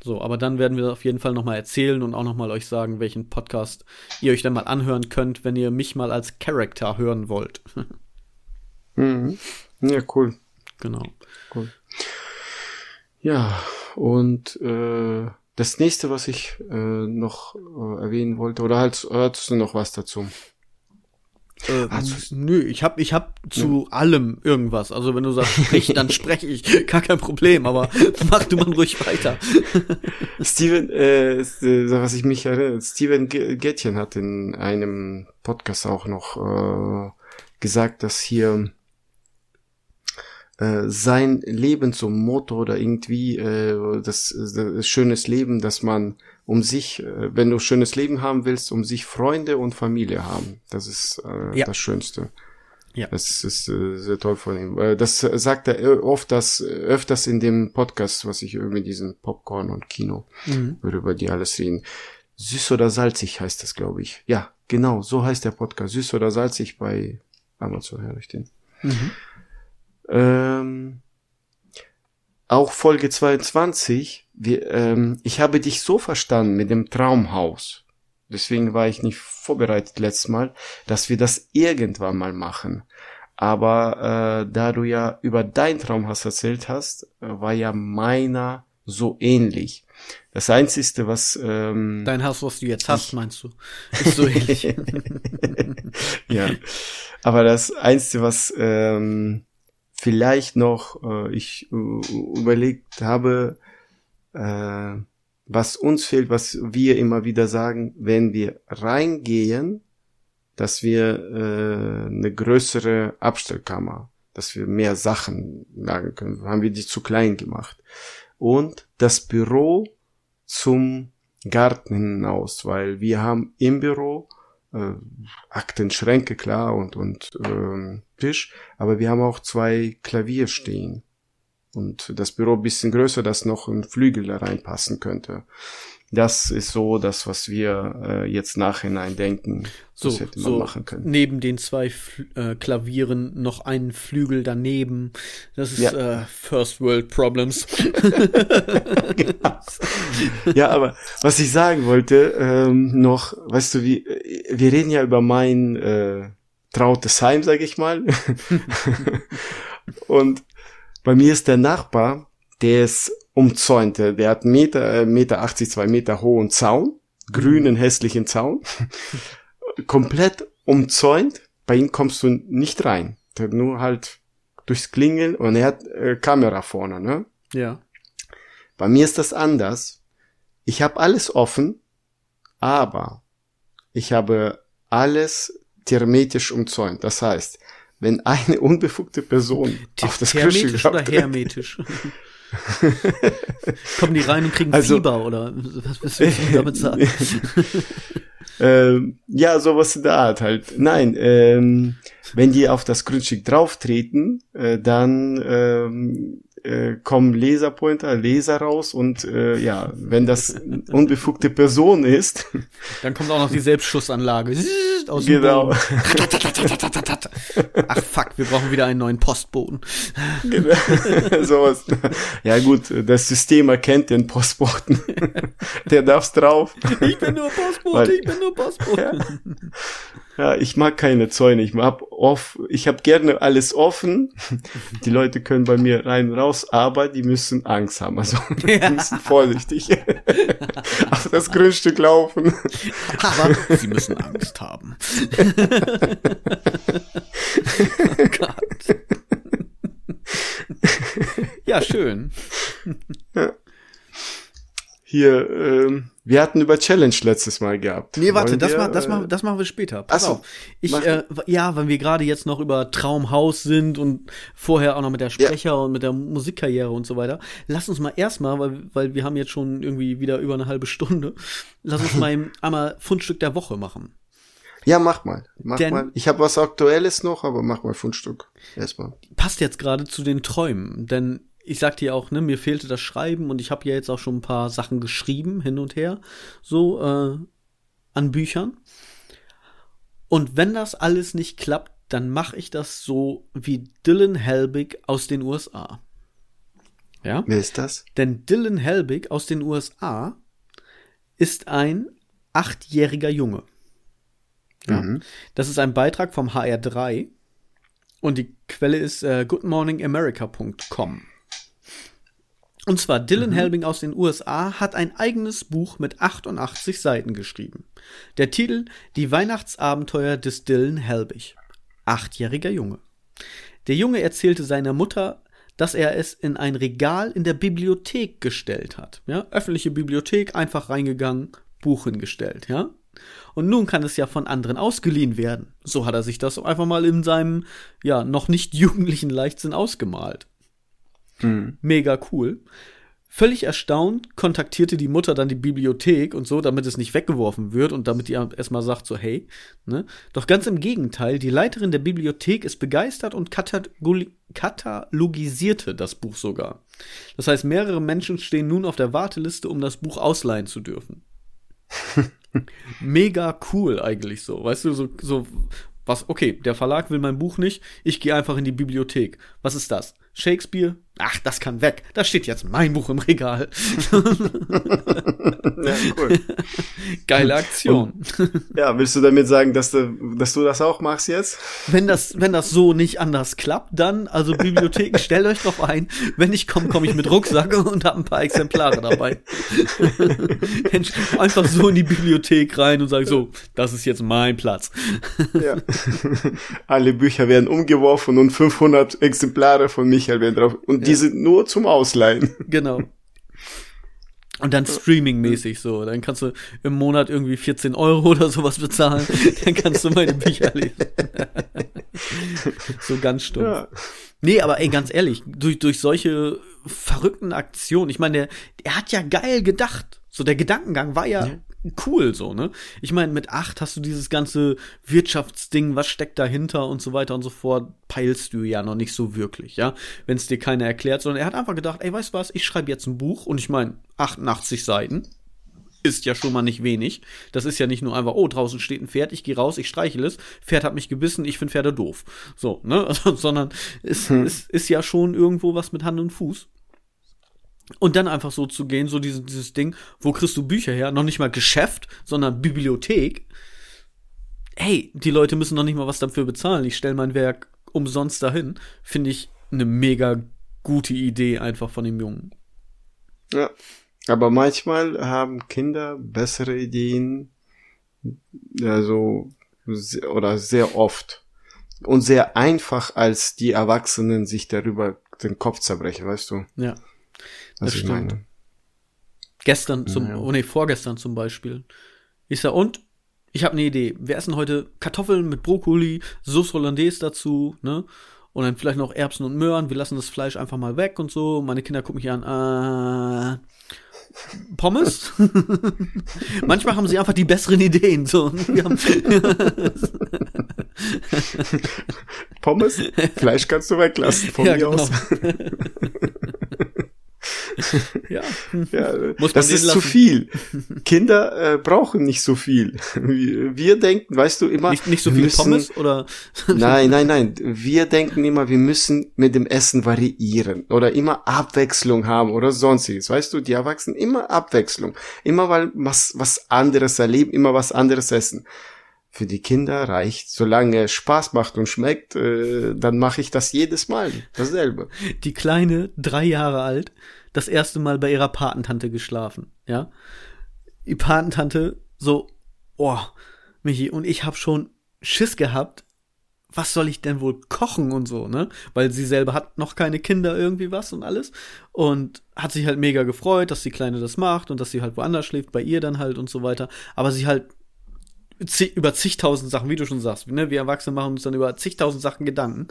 So, aber dann werden wir auf jeden Fall noch mal erzählen und auch noch mal euch sagen, welchen Podcast ihr euch dann mal anhören könnt, wenn ihr mich mal als Character hören wollt.
mhm. Ja, cool.
Genau. Cool.
Ja, und äh, das nächste, was ich äh, noch äh, erwähnen wollte, oder halt, hörst du noch was dazu?
Äh, nö, ich hab, ich hab zu ja. allem irgendwas. Also wenn du sagst, sprich, dann spreche ich. Gar kein Problem, aber mach du mal ruhig weiter.
Steven, äh, äh was ich mich erinnere, Steven Gettchen hat in einem Podcast auch noch äh, gesagt, dass hier äh, sein Leben zum Motto oder irgendwie äh, das, das schönes Leben, dass man um sich, äh, wenn du schönes Leben haben willst, um sich Freunde und Familie haben. Das ist äh, ja. das Schönste. Ja. Das ist äh, sehr toll von ihm. Äh, das sagt er oft, das öfters in dem Podcast, was ich über diesen Popcorn und Kino, mhm. über die alles reden. Süß oder salzig heißt das, glaube ich. Ja, genau, so heißt der Podcast. Süß oder salzig bei Amazon höre ich den. Mhm. Ähm, auch Folge 22, wir, ähm, ich habe dich so verstanden mit dem Traumhaus. Deswegen war ich nicht vorbereitet letztes Mal, dass wir das irgendwann mal machen. Aber äh, da du ja über dein Traumhaus erzählt hast, äh, war ja meiner so ähnlich. Das Einzige, was ähm,
dein Haus, was du jetzt hast, meinst du, ist so ähnlich.
ja, aber das Einzige, was ähm, vielleicht noch äh, ich äh, überlegt habe, äh, was uns fehlt, was wir immer wieder sagen, wenn wir reingehen, dass wir äh, eine größere Abstellkammer, dass wir mehr Sachen lagern können, haben wir die zu klein gemacht. Und das Büro zum Garten hinaus, weil wir haben im Büro äh, Aktenschränke, klar, und, und ähm, Tisch, aber wir haben auch zwei Klavier stehen. Und das Büro bisschen größer, dass noch ein Flügel da reinpassen könnte. Das ist so das, was wir äh, jetzt nachhinein denken,
so, das hätte man so machen können. Neben den zwei Fl äh, Klavieren noch einen Flügel daneben. Das ist ja. äh, First World Problems.
ja. ja, aber was ich sagen wollte ähm, noch, weißt du, wie wir reden ja über mein äh, trautes Heim, sag ich mal. Und bei mir ist der Nachbar, der ist umzäunt. Der hat Meter, äh, Meter 80, zwei Meter hohen Zaun, grünen, hässlichen Zaun, komplett umzäunt. Bei ihm kommst du nicht rein. Der nur halt durchs Klingeln und er hat äh, Kamera vorne, ne?
Ja.
Bei mir ist das anders. Ich habe alles offen, aber ich habe alles thermetisch umzäunt. Das heißt, wenn eine unbefugte Person
T auf das Hermetisch oder hermetisch? Kommen die rein und kriegen also, Fieber oder was willst du damit sagen?
ähm, ja, sowas in der Art halt. Nein, ähm, wenn die auf das Grundstück drauftreten, äh, dann ähm, äh, kommen Laserpointer, Laser raus und äh, ja, wenn das unbefugte Person ist,
dann kommt auch noch die Selbstschussanlage
aus dem genau. Boden.
Ach fuck, wir brauchen wieder einen neuen Postboten.
Genau. Sowas. Ja gut, das System erkennt den Postboten. Der darf's drauf.
Ich bin nur Postbote, Weil, ich bin nur Postbote.
Ja. Ja, ich mag keine Zäune. Ich hab off, ich habe gerne alles offen. Die Leute können bei mir rein und raus, aber die müssen Angst haben. Also die müssen vorsichtig auf das Grundstück laufen.
Aber sie müssen Angst haben. oh Gott. Ja, schön.
Ja. Hier, ähm, wir hatten über Challenge letztes Mal gehabt.
Nee, warte, das, wir, ma, das, äh, machen, das machen wir später. Pass auf. Ich, äh, ja, wenn wir gerade jetzt noch über Traumhaus sind und vorher auch noch mit der Sprecher ja. und mit der Musikkarriere und so weiter. Lass uns mal erstmal, weil, weil wir haben jetzt schon irgendwie wieder über eine halbe Stunde, lass uns mal einmal Fundstück der Woche machen.
Ja, mach mal. Mach Denn, mal. Ich habe was Aktuelles noch, aber mach mal Fundstück. Erstmal.
Passt jetzt gerade zu den Träumen, denn ich sagte ja auch, ne, mir fehlte das Schreiben und ich habe ja jetzt auch schon ein paar Sachen geschrieben, hin und her, so äh, an Büchern. Und wenn das alles nicht klappt, dann mache ich das so wie Dylan Helbig aus den USA.
Ja? Wer ist das?
Denn Dylan Helbig aus den USA ist ein achtjähriger Junge. Ja? Mhm. Das ist ein Beitrag vom HR3 und die Quelle ist äh, goodmorningamerica.com. Und zwar Dylan mhm. Helbing aus den USA hat ein eigenes Buch mit 88 Seiten geschrieben. Der Titel Die Weihnachtsabenteuer des Dylan Helbig. Achtjähriger Junge. Der Junge erzählte seiner Mutter, dass er es in ein Regal in der Bibliothek gestellt hat. Ja, öffentliche Bibliothek, einfach reingegangen, Buch hingestellt, ja. Und nun kann es ja von anderen ausgeliehen werden. So hat er sich das einfach mal in seinem, ja, noch nicht jugendlichen Leichtsinn ausgemalt. Mhm. Mega cool. Völlig erstaunt kontaktierte die Mutter dann die Bibliothek und so, damit es nicht weggeworfen wird und damit die erstmal sagt so, hey, ne? Doch ganz im Gegenteil, die Leiterin der Bibliothek ist begeistert und katalogisierte das Buch sogar. Das heißt, mehrere Menschen stehen nun auf der Warteliste, um das Buch ausleihen zu dürfen. Mega cool eigentlich so, weißt du, so, so was, okay, der Verlag will mein Buch nicht, ich gehe einfach in die Bibliothek. Was ist das? Shakespeare? Ach, das kann weg. Da steht jetzt mein Buch im Regal. ja, cool. Geile Aktion.
Und, ja, willst du damit sagen, dass du, dass du das auch machst jetzt?
Wenn das, wenn das so nicht anders klappt, dann, also Bibliotheken, stellt euch drauf ein. Wenn ich komme, komme ich mit Rucksack und habe ein paar Exemplare dabei. Einfach so in die Bibliothek rein und sage so, das ist jetzt mein Platz.
ja. Alle Bücher werden umgeworfen und 500 Exemplare von mich Michael werden drauf. Und ja. die sind nur zum Ausleihen.
Genau. Und dann streaming-mäßig so. Dann kannst du im Monat irgendwie 14 Euro oder sowas bezahlen. dann kannst du meine Bücher lesen. so ganz stumpf. Ja. Nee, aber ey, ganz ehrlich, durch, durch solche verrückten Aktionen, ich meine, der, der hat ja geil gedacht. So, der Gedankengang war ja, ja cool so, ne? Ich meine, mit acht hast du dieses ganze Wirtschaftsding, was steckt dahinter und so weiter und so fort, peilst du ja noch nicht so wirklich, ja? Wenn es dir keiner erklärt, sondern er hat einfach gedacht, ey, weißt du was, ich schreibe jetzt ein Buch und ich meine, 88 Seiten ist ja schon mal nicht wenig. Das ist ja nicht nur einfach, oh, draußen steht ein Pferd, ich gehe raus, ich streichel es, Pferd hat mich gebissen, ich finde Pferde doof. So, ne? Sondern es, hm. es ist ja schon irgendwo was mit Hand und Fuß. Und dann einfach so zu gehen, so dieses, dieses Ding, wo kriegst du Bücher her? Noch nicht mal Geschäft, sondern Bibliothek. Hey, die Leute müssen noch nicht mal was dafür bezahlen. Ich stelle mein Werk umsonst dahin. Finde ich eine mega gute Idee einfach von dem Jungen.
Ja. Aber manchmal haben Kinder bessere Ideen, also, oder sehr oft. Und sehr einfach, als die Erwachsenen sich darüber den Kopf zerbrechen, weißt du?
Ja. Das stimmt. Meine. Gestern zum, ja. oh nee, vorgestern zum Beispiel. Ich sag, und? Ich habe eine Idee. Wir essen heute Kartoffeln mit Brokkoli, Sauce Hollandaise dazu, ne? Und dann vielleicht noch Erbsen und Möhren. Wir lassen das Fleisch einfach mal weg und so. Meine Kinder gucken mich an, äh, Pommes? Manchmal haben sie einfach die besseren Ideen. So.
Pommes? Fleisch kannst du weglassen von ja, mir genau. aus. ja, ja das ist lassen. zu viel. Kinder äh, brauchen nicht so viel. Wir, wir denken, weißt du, immer.
Nicht, nicht so viel müssen, Pommes oder?
nein, nein, nein. Wir denken immer, wir müssen mit dem Essen variieren oder immer Abwechslung haben oder sonstiges. Weißt du, die Erwachsenen immer Abwechslung. Immer weil was, was anderes erleben, immer was anderes essen. für die Kinder reicht, solange es Spaß macht und schmeckt, äh, dann mache ich das jedes Mal, dasselbe.
Die kleine, drei Jahre alt, das erste Mal bei ihrer Patentante geschlafen, ja. Die Patentante so, oh, Michi, und ich hab schon Schiss gehabt, was soll ich denn wohl kochen und so, ne? Weil sie selber hat noch keine Kinder irgendwie was und alles und hat sich halt mega gefreut, dass die Kleine das macht und dass sie halt woanders schläft, bei ihr dann halt und so weiter. Aber sie halt über zigtausend Sachen, wie du schon sagst, ne? Wir Erwachsene machen uns dann über zigtausend Sachen Gedanken.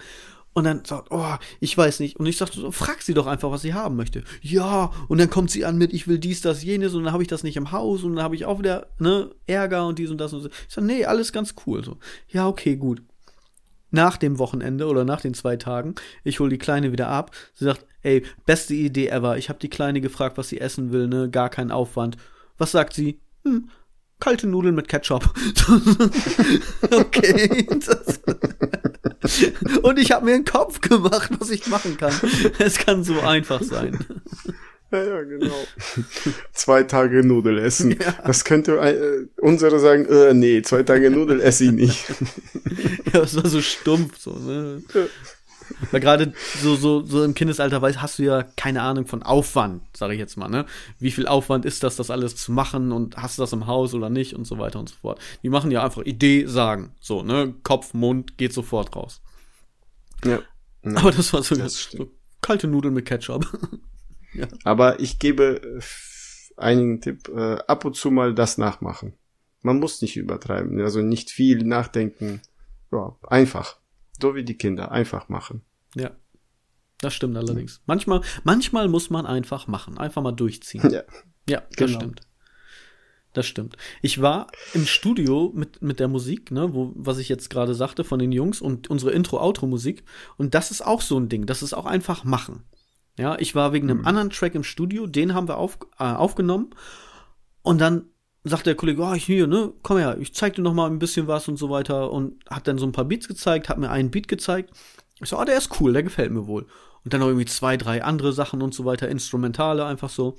Und dann sagt, oh, ich weiß nicht. Und ich sagte so, frag sie doch einfach, was sie haben möchte. Ja, und dann kommt sie an mit, ich will dies, das, jenes, und dann habe ich das nicht im Haus, und dann habe ich auch wieder, ne, Ärger und dies und das und so. Ich sag, nee, alles ganz cool. So, ja, okay, gut. Nach dem Wochenende oder nach den zwei Tagen, ich hole die Kleine wieder ab. Sie sagt, ey, beste Idee ever. Ich habe die Kleine gefragt, was sie essen will, ne, gar kein Aufwand. Was sagt sie? Hm, kalte Nudeln mit Ketchup. okay. Und ich habe mir einen Kopf gemacht, was ich machen kann. Es kann so einfach sein.
Ja, ja, genau. zwei Tage Nudel essen. Ja. Das könnte äh, unsere sagen, äh, nee, zwei Tage Nudel esse ich nicht.
ja, das war so stumpf, so, ne? Ja. Weil gerade so, so, so im Kindesalter weiß, hast du ja keine Ahnung von Aufwand, sage ich jetzt mal, ne? Wie viel Aufwand ist das, das alles zu machen und hast du das im Haus oder nicht und so weiter und so fort. Die machen ja einfach Idee, sagen. So, ne? Kopf, Mund, geht sofort raus. Ja. Aber das war so, das so kalte Nudeln mit Ketchup.
ja. Aber ich gebe äh, einigen Tipp, äh, ab und zu mal das nachmachen. Man muss nicht übertreiben, also nicht viel nachdenken. Ja, einfach. So wie die Kinder. Einfach machen.
Ja. Das stimmt allerdings. Manchmal, manchmal muss man einfach machen. Einfach mal durchziehen. Ja. Ja, das genau. stimmt. Das stimmt. Ich war im Studio mit, mit der Musik, ne, wo, was ich jetzt gerade sagte von den Jungs und unsere Intro-Outro-Musik. Und das ist auch so ein Ding. Das ist auch einfach machen. Ja, ich war wegen einem mhm. anderen Track im Studio, den haben wir auf, äh, aufgenommen. Und dann sagt der Kollege, oh, hier, ne, komm her, ich zeig dir noch mal ein bisschen was und so weiter und hat dann so ein paar Beats gezeigt, hat mir einen Beat gezeigt. Ich so, ah, der ist cool, der gefällt mir wohl. Und dann noch irgendwie zwei, drei andere Sachen und so weiter, Instrumentale einfach so.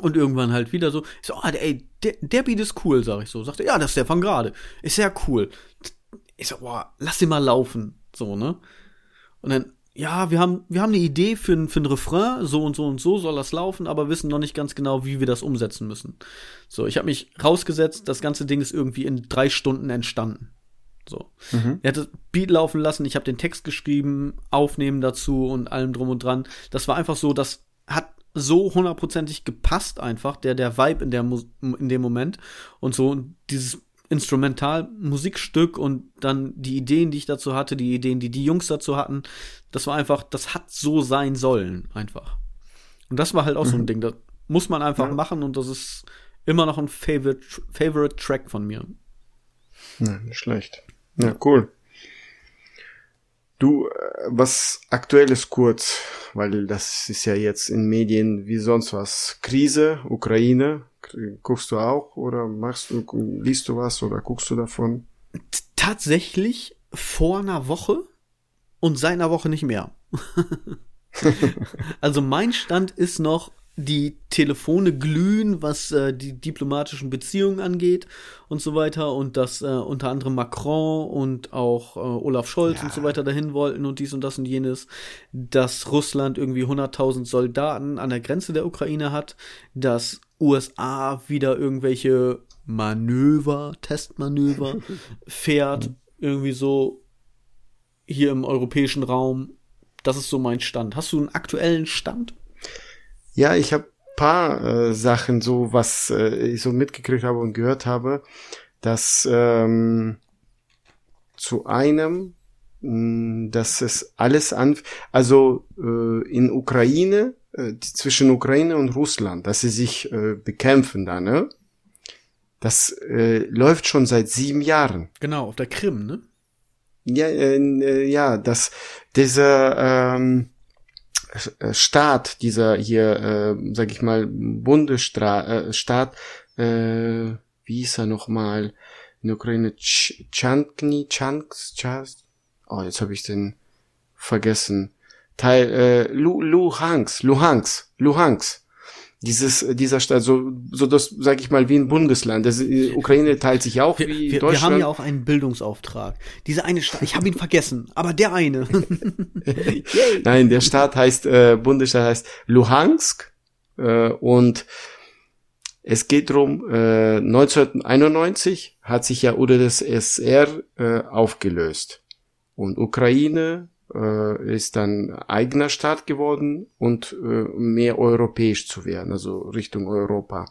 Und irgendwann halt wieder so, ich so, ah, ey, der, der Beat ist cool, sag ich so. Sagte, ja, das ist der von gerade. Ist sehr cool. Ich so, boah, lass den mal laufen. So, ne? Und dann ja, wir haben, wir haben eine Idee für, ein, für ein Refrain, so und so und so soll das laufen, aber wissen noch nicht ganz genau, wie wir das umsetzen müssen. So, ich habe mich rausgesetzt, das ganze Ding ist irgendwie in drei Stunden entstanden. So. Mhm. Er hat das Beat laufen lassen, ich habe den Text geschrieben, Aufnehmen dazu und allem drum und dran. Das war einfach so, das hat so hundertprozentig gepasst einfach, der, der Vibe in, der, in dem Moment und so. Und dieses Instrumental-Musikstück und dann die Ideen, die ich dazu hatte, die Ideen, die die Jungs dazu hatten, das war einfach, das hat so sein sollen, einfach. Und das war halt auch mhm. so ein mhm. Ding, das muss man einfach ja. machen und das ist immer noch ein Favorite, Favorite Track von mir.
Ja, nicht schlecht. Ja, cool. Du, äh, was aktuelles kurz, weil das ist ja jetzt in Medien wie sonst was. Krise, Ukraine, guckst du auch oder machst du, liest du was oder guckst du davon?
Tatsächlich vor einer Woche und seit einer Woche nicht mehr. also mein Stand ist noch, die Telefone glühen, was äh, die diplomatischen Beziehungen angeht und so weiter und dass äh, unter anderem Macron und auch äh, Olaf Scholz ja. und so weiter dahin wollten und dies und das und jenes, dass Russland irgendwie 100.000 Soldaten an der Grenze der Ukraine hat, dass USA wieder irgendwelche Manöver, Testmanöver fährt, irgendwie so hier im europäischen Raum. Das ist so mein Stand. Hast du einen aktuellen Stand?
Ja, ich habe paar äh, Sachen so, was äh, ich so mitgekriegt habe und gehört habe, dass ähm, zu einem, mh, hm, dass es alles an, also äh, in Ukraine, äh, zwischen Ukraine und Russland, dass sie sich äh, bekämpfen da, ne? Das äh, läuft schon seit sieben Jahren.
Genau, auf der Krim, ne?
Ja, äh, äh ja, dass dieser ähm, äh, Staat, dieser hier, äh, sag ich mal, Bundesstaat, äh, äh, wie ist er nochmal in der Ukraine, Ch Chankni, Chanks, Chas, oh, jetzt habe ich den vergessen. Teil, äh, Lu, Luhansk, Luhansk, Luhansk. dieses dieser Staat so so das sage ich mal wie ein Bundesland. Das die Ukraine teilt sich auch
wir,
wie
wir,
Deutschland.
Wir haben ja auch einen Bildungsauftrag. Diese eine Staat, ich habe ihn vergessen, aber der eine.
Nein, der Staat heißt äh, Bundesstaat heißt Luhansk äh, und es geht drum, äh, 1991 hat sich ja UdSSR äh, aufgelöst und Ukraine äh, ist dann eigener Staat geworden und äh, mehr europäisch zu werden, also Richtung Europa.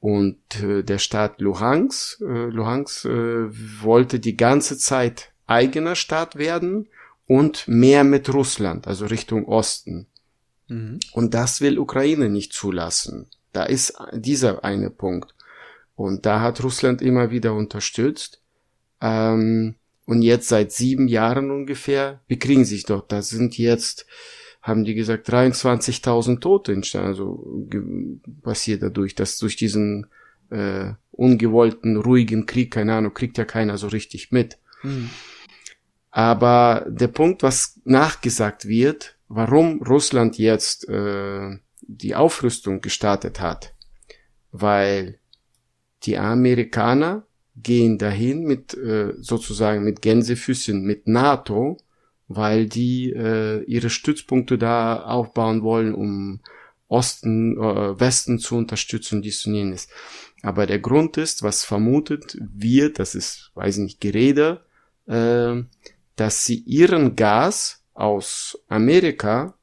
Und äh, der Staat Luhansk, äh, Luhansk äh, wollte die ganze Zeit eigener Staat werden und mehr mit Russland, also Richtung Osten. Mhm. Und das will Ukraine nicht zulassen. Da ist dieser eine Punkt. Und da hat Russland immer wieder unterstützt. Ähm, und jetzt seit sieben Jahren ungefähr bekriegen sich dort. Da sind jetzt, haben die gesagt, 23.000 Tote entstanden. Also passiert dadurch, dass durch diesen äh, ungewollten, ruhigen Krieg, keine Ahnung, kriegt ja keiner so richtig mit. Mhm. Aber der Punkt, was nachgesagt wird, warum Russland jetzt äh, die Aufrüstung gestartet hat, weil die Amerikaner gehen dahin mit äh, sozusagen mit Gänsefüßchen mit NATO, weil die äh, ihre Stützpunkte da aufbauen wollen, um Osten, äh, Westen zu unterstützen, dies und jenes. Aber der Grund ist, was vermutet wird, das ist, weiß nicht, Gerede, äh, dass sie ihren Gas aus Amerika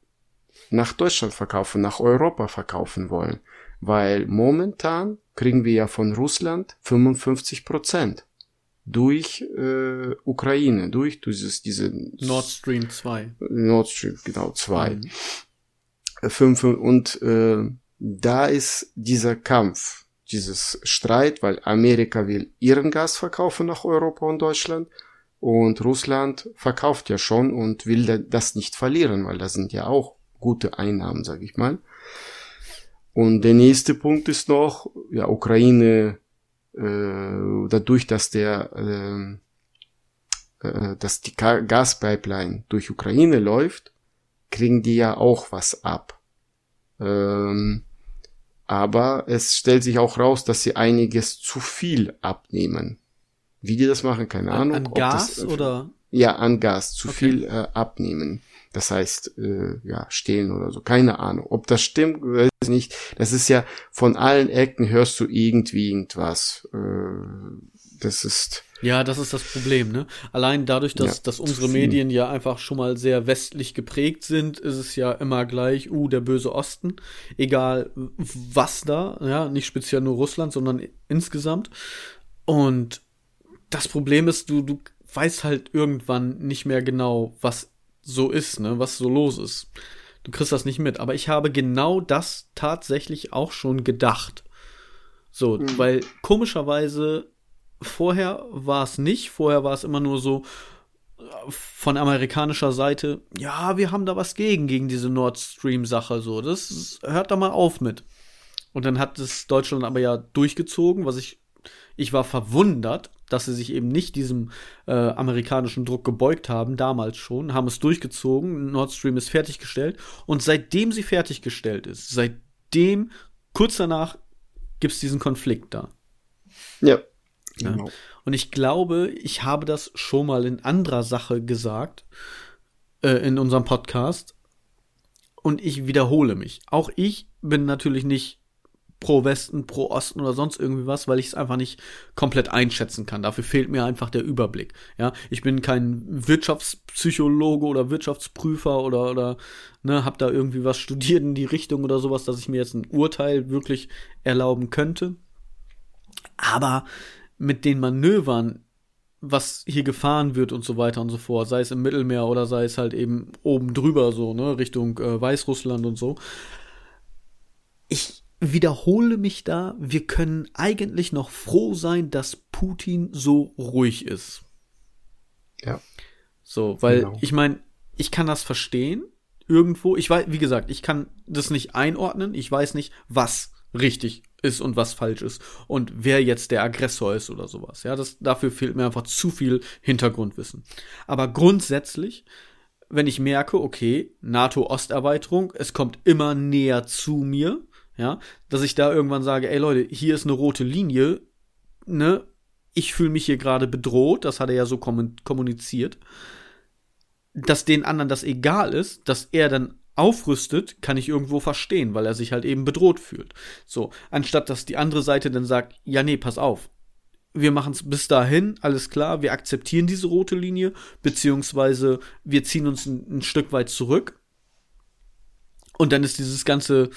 nach Deutschland verkaufen, nach Europa verkaufen wollen. Weil momentan kriegen wir ja von Russland 55 Prozent durch äh, Ukraine, durch dieses diese
Nord Stream 2.
Nord Stream, genau, 2. Mhm. Fünf, und äh, da ist dieser Kampf, dieses Streit, weil Amerika will ihren Gas verkaufen nach Europa und Deutschland und Russland verkauft ja schon und will das nicht verlieren, weil da sind ja auch gute Einnahmen, sage ich mal. Und der nächste Punkt ist noch, ja, Ukraine, äh, dadurch, dass der, äh, äh, dass die Gaspipeline durch Ukraine läuft, kriegen die ja auch was ab. Ähm, aber es stellt sich auch raus, dass sie einiges zu viel abnehmen. Wie die das machen, keine
an,
Ahnung.
An Gas das, oder?
Ja, an Gas, zu okay. viel äh, abnehmen. Das heißt, äh, ja, stehlen oder so. Keine Ahnung. Ob das stimmt, weiß ich nicht. Das ist ja, von allen Ecken hörst du irgendwie irgendwas. Äh, das ist.
Ja, das ist das Problem, ne? Allein dadurch, dass, ja, dass unsere Medien ja einfach schon mal sehr westlich geprägt sind, ist es ja immer gleich, uh, der böse Osten. Egal was da, ja, nicht speziell nur Russland, sondern insgesamt. Und das Problem ist, du, du weißt halt irgendwann nicht mehr genau, was so ist, ne, was so los ist. Du kriegst das nicht mit. Aber ich habe genau das tatsächlich auch schon gedacht. So, mhm. weil komischerweise vorher war es nicht. Vorher war es immer nur so von amerikanischer Seite, ja, wir haben da was gegen, gegen diese Nord Stream-Sache. So, das hört da mal auf mit. Und dann hat es Deutschland aber ja durchgezogen, was ich, ich war verwundert, dass sie sich eben nicht diesem äh, amerikanischen Druck gebeugt haben, damals schon, haben es durchgezogen, Nord Stream ist fertiggestellt und seitdem sie fertiggestellt ist, seitdem, kurz danach, gibt es diesen Konflikt da.
Ja.
Genau. Und ich glaube, ich habe das schon mal in anderer Sache gesagt, äh, in unserem Podcast. Und ich wiederhole mich. Auch ich bin natürlich nicht pro Westen, pro Osten oder sonst irgendwie was, weil ich es einfach nicht komplett einschätzen kann. Dafür fehlt mir einfach der Überblick. Ja, ich bin kein Wirtschaftspsychologe oder Wirtschaftsprüfer oder oder ne, hab da irgendwie was studiert in die Richtung oder sowas, dass ich mir jetzt ein Urteil wirklich erlauben könnte. Aber mit den Manövern, was hier gefahren wird und so weiter und so fort, sei es im Mittelmeer oder sei es halt eben oben drüber so, ne, Richtung äh, Weißrussland und so. Ich wiederhole mich da, wir können eigentlich noch froh sein, dass Putin so ruhig ist.
Ja.
So, weil genau. ich meine, ich kann das verstehen irgendwo. Ich weiß, wie gesagt, ich kann das nicht einordnen. Ich weiß nicht, was richtig ist und was falsch ist und wer jetzt der Aggressor ist oder sowas. Ja, das dafür fehlt mir einfach zu viel Hintergrundwissen. Aber grundsätzlich, wenn ich merke, okay, NATO-Osterweiterung, es kommt immer näher zu mir, ja, dass ich da irgendwann sage, ey Leute, hier ist eine rote Linie, ne, ich fühle mich hier gerade bedroht, das hat er ja so kommuniziert, dass den anderen das egal ist, dass er dann aufrüstet, kann ich irgendwo verstehen, weil er sich halt eben bedroht fühlt. So, anstatt dass die andere Seite dann sagt, ja, nee, pass auf. Wir machen es bis dahin, alles klar, wir akzeptieren diese rote Linie, beziehungsweise wir ziehen uns ein, ein Stück weit zurück. Und dann ist dieses ganze,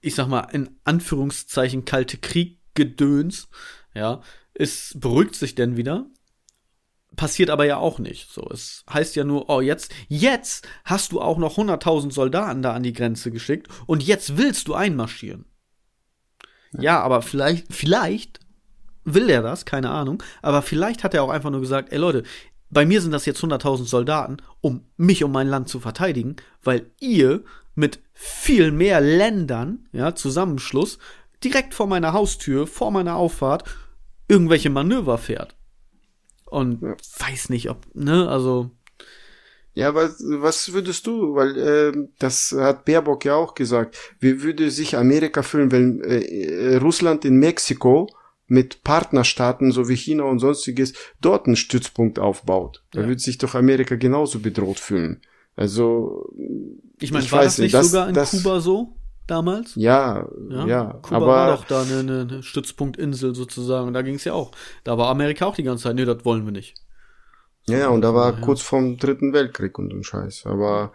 ich sag mal, in Anführungszeichen kalte Krieg-Gedöns, ja, es beruhigt sich denn wieder passiert aber ja auch nicht. So, es heißt ja nur, oh, jetzt, jetzt hast du auch noch 100.000 Soldaten da an die Grenze geschickt und jetzt willst du einmarschieren. Ja. ja, aber vielleicht, vielleicht will er das, keine Ahnung, aber vielleicht hat er auch einfach nur gesagt, ey Leute, bei mir sind das jetzt 100.000 Soldaten, um mich und mein Land zu verteidigen, weil ihr mit viel mehr Ländern, ja, Zusammenschluss, direkt vor meiner Haustür, vor meiner Auffahrt, irgendwelche Manöver fährt. Und ja. weiß nicht, ob, ne, also.
Ja, was, was würdest du, weil äh, das hat Baerbock ja auch gesagt, wie würde sich Amerika fühlen, wenn äh, Russland in Mexiko mit Partnerstaaten so wie China und sonstiges dort einen Stützpunkt aufbaut? Da ja. würde sich doch Amerika genauso bedroht fühlen. Also
ich meine, war das nicht das, sogar in das, Kuba so? damals?
Ja, ja. ja
Kuba aber war doch da eine, eine Stützpunktinsel sozusagen. Da ging es ja auch. Da war Amerika auch die ganze Zeit, nee, das wollen wir nicht.
So, ja, und da war ja. kurz vorm Dritten Weltkrieg und ein Scheiß. Aber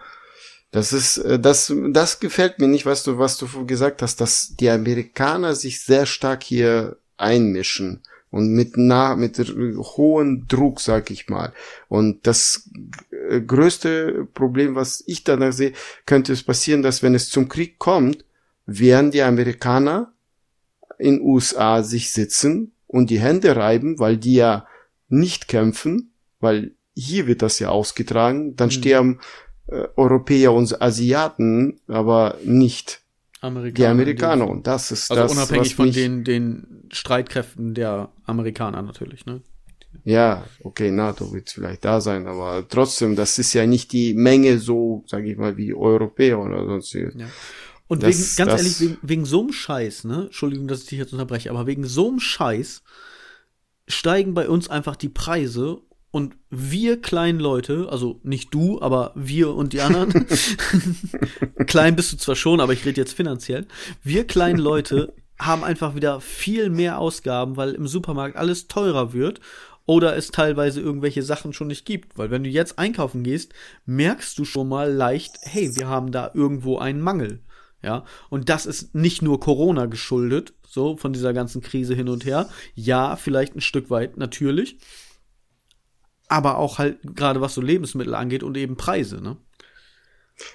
das ist, äh, das, das gefällt mir nicht, was du, was du gesagt hast, dass die Amerikaner sich sehr stark hier einmischen und mit nah, mit hohem Druck, sag ich mal. Und das größte Problem, was ich danach sehe, könnte es passieren, dass wenn es zum Krieg kommt, werden die Amerikaner in USA sich sitzen und die Hände reiben, weil die ja nicht kämpfen, weil hier wird das ja ausgetragen, dann mhm. sterben äh, Europäer und Asiaten, aber nicht Amerikaner die Amerikaner. Und das ist
also
das,
unabhängig von den, den Streitkräften der Amerikaner natürlich, ne?
Ja, okay, NATO wird vielleicht da sein, aber trotzdem, das ist ja nicht die Menge so, sage ich mal, wie Europäer oder sonst. Ja.
Und das, wegen, ganz ehrlich, wegen, wegen so einem Scheiß, ne? Entschuldigung, dass ich dich jetzt unterbreche, aber wegen so einem Scheiß steigen bei uns einfach die Preise und wir kleinen Leute, also nicht du, aber wir und die anderen, klein bist du zwar schon, aber ich rede jetzt finanziell, wir kleinen Leute haben einfach wieder viel mehr Ausgaben, weil im Supermarkt alles teurer wird oder es teilweise irgendwelche Sachen schon nicht gibt. Weil wenn du jetzt einkaufen gehst, merkst du schon mal leicht, hey, wir haben da irgendwo einen Mangel. Ja, und das ist nicht nur Corona geschuldet, so von dieser ganzen Krise hin und her. Ja, vielleicht ein Stück weit natürlich aber auch halt gerade was so Lebensmittel angeht und eben Preise, ne?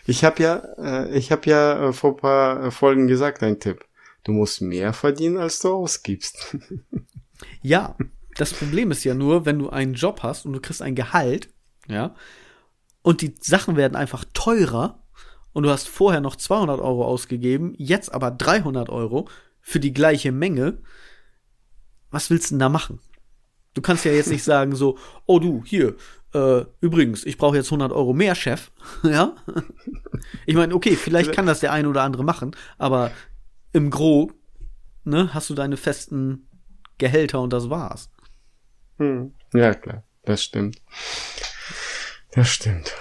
Ich habe ja, äh, ich habe ja äh, vor paar äh, Folgen gesagt, ein Tipp. Du musst mehr verdienen, als du ausgibst.
ja, das Problem ist ja nur, wenn du einen Job hast und du kriegst ein Gehalt, ja, und die Sachen werden einfach teurer und du hast vorher noch 200 Euro ausgegeben, jetzt aber 300 Euro für die gleiche Menge. Was willst du denn da machen? Du kannst ja jetzt nicht sagen so, oh du, hier, äh, übrigens, ich brauche jetzt 100 Euro mehr, Chef. ja? Ich meine, okay, vielleicht kann das der eine oder andere machen, aber im Gro, ne, hast du deine festen Gehälter und das war's.
Hm. Ja, klar, das stimmt. Das stimmt.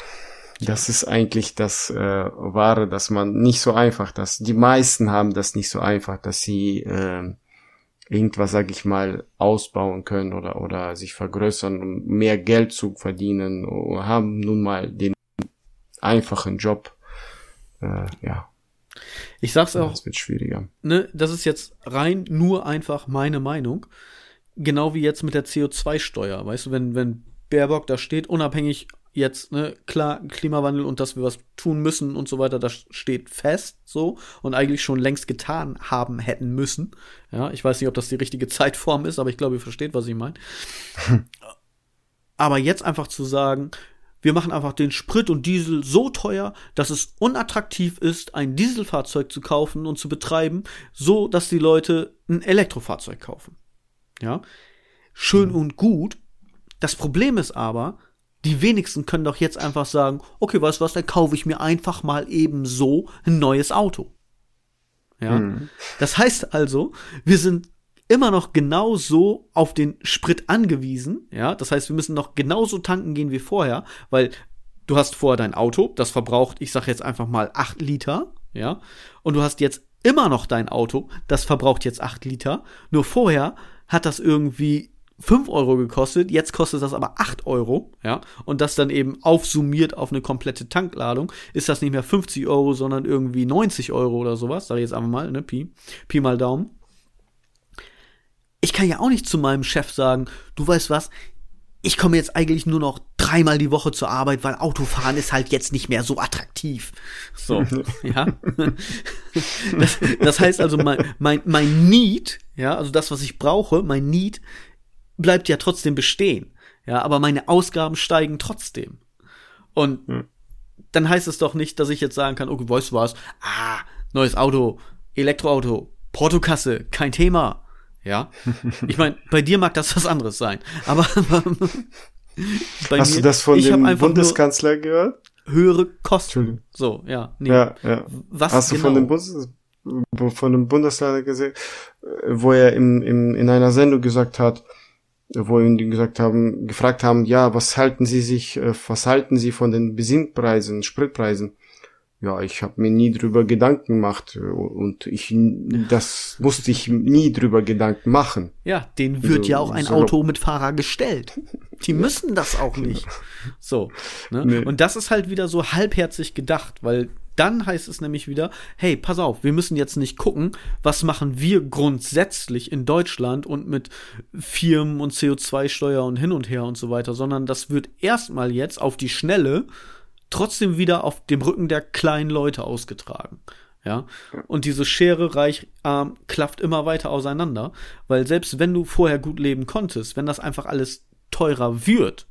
Das ist eigentlich das äh, Wahre, dass man nicht so einfach, dass die meisten haben das nicht so einfach, dass sie äh, irgendwas, sag ich mal, ausbauen können oder, oder sich vergrößern, um mehr Geld zu verdienen, haben nun mal den einfachen Job. Äh, ja.
Ich sag's auch.
Das wird schwieriger.
Ne, das ist jetzt rein nur einfach meine Meinung. Genau wie jetzt mit der CO2-Steuer. Weißt du, wenn, wenn Baerbock da steht, unabhängig jetzt, ne, klar, Klimawandel und dass wir was tun müssen und so weiter, das steht fest, so, und eigentlich schon längst getan haben hätten müssen. Ja, ich weiß nicht, ob das die richtige Zeitform ist, aber ich glaube, ihr versteht, was ich meine. aber jetzt einfach zu sagen, wir machen einfach den Sprit und Diesel so teuer, dass es unattraktiv ist, ein Dieselfahrzeug zu kaufen und zu betreiben, so dass die Leute ein Elektrofahrzeug kaufen. Ja, schön mhm. und gut. Das Problem ist aber, die wenigsten können doch jetzt einfach sagen, okay, weißt du was, dann kaufe ich mir einfach mal eben so ein neues Auto. Ja. Mhm. Das heißt also, wir sind immer noch genauso auf den Sprit angewiesen, ja. Das heißt, wir müssen noch genauso tanken gehen wie vorher, weil du hast vorher dein Auto, das verbraucht, ich sag jetzt einfach mal acht Liter, ja. Und du hast jetzt immer noch dein Auto, das verbraucht jetzt acht Liter. Nur vorher hat das irgendwie 5 Euro gekostet, jetzt kostet das aber 8 Euro, ja, und das dann eben aufsummiert auf eine komplette Tankladung, ist das nicht mehr 50 Euro, sondern irgendwie 90 Euro oder sowas, sag ich jetzt einfach mal, ne, Pi, Pi mal Daumen. Ich kann ja auch nicht zu meinem Chef sagen, du weißt was, ich komme jetzt eigentlich nur noch dreimal die Woche zur Arbeit, weil Autofahren ist halt jetzt nicht mehr so attraktiv. So, ja. Das, das heißt also, mein, mein, mein Need, ja, also das, was ich brauche, mein Need, bleibt ja trotzdem bestehen. Ja, aber meine Ausgaben steigen trotzdem. Und hm. dann heißt es doch nicht, dass ich jetzt sagen kann, okay, weißt du was? Ah, neues Auto, Elektroauto, Portokasse, kein Thema. Ja. Ich meine, bei dir mag das was anderes sein. Aber
bei Hast mir, du das von dem Bundeskanzler gehört?
Höhere Kosten. So, ja.
Nee. Ja, ja. Was Hast genau? du von dem, Bundes von dem Bundesleiter gesehen, wo er im, im, in einer Sendung gesagt hat, wo ihn gesagt haben, gefragt haben, ja, was halten Sie sich, äh, was halten Sie von den Benzinpreisen, Spritpreisen? Ja, ich habe mir nie drüber Gedanken gemacht äh, und ich das musste ich nie drüber Gedanken machen.
Ja, den wird also, ja auch ein so Auto mit Fahrer gestellt. Die müssen das auch nicht. So. Ne? Nee. Und das ist halt wieder so halbherzig gedacht, weil dann heißt es nämlich wieder, hey, pass auf, wir müssen jetzt nicht gucken, was machen wir grundsätzlich in Deutschland und mit Firmen und CO2-Steuer und hin und her und so weiter, sondern das wird erstmal jetzt auf die Schnelle trotzdem wieder auf dem Rücken der kleinen Leute ausgetragen. Ja, und diese Schere reich arm klafft immer weiter auseinander, weil selbst wenn du vorher gut leben konntest, wenn das einfach alles teurer wird,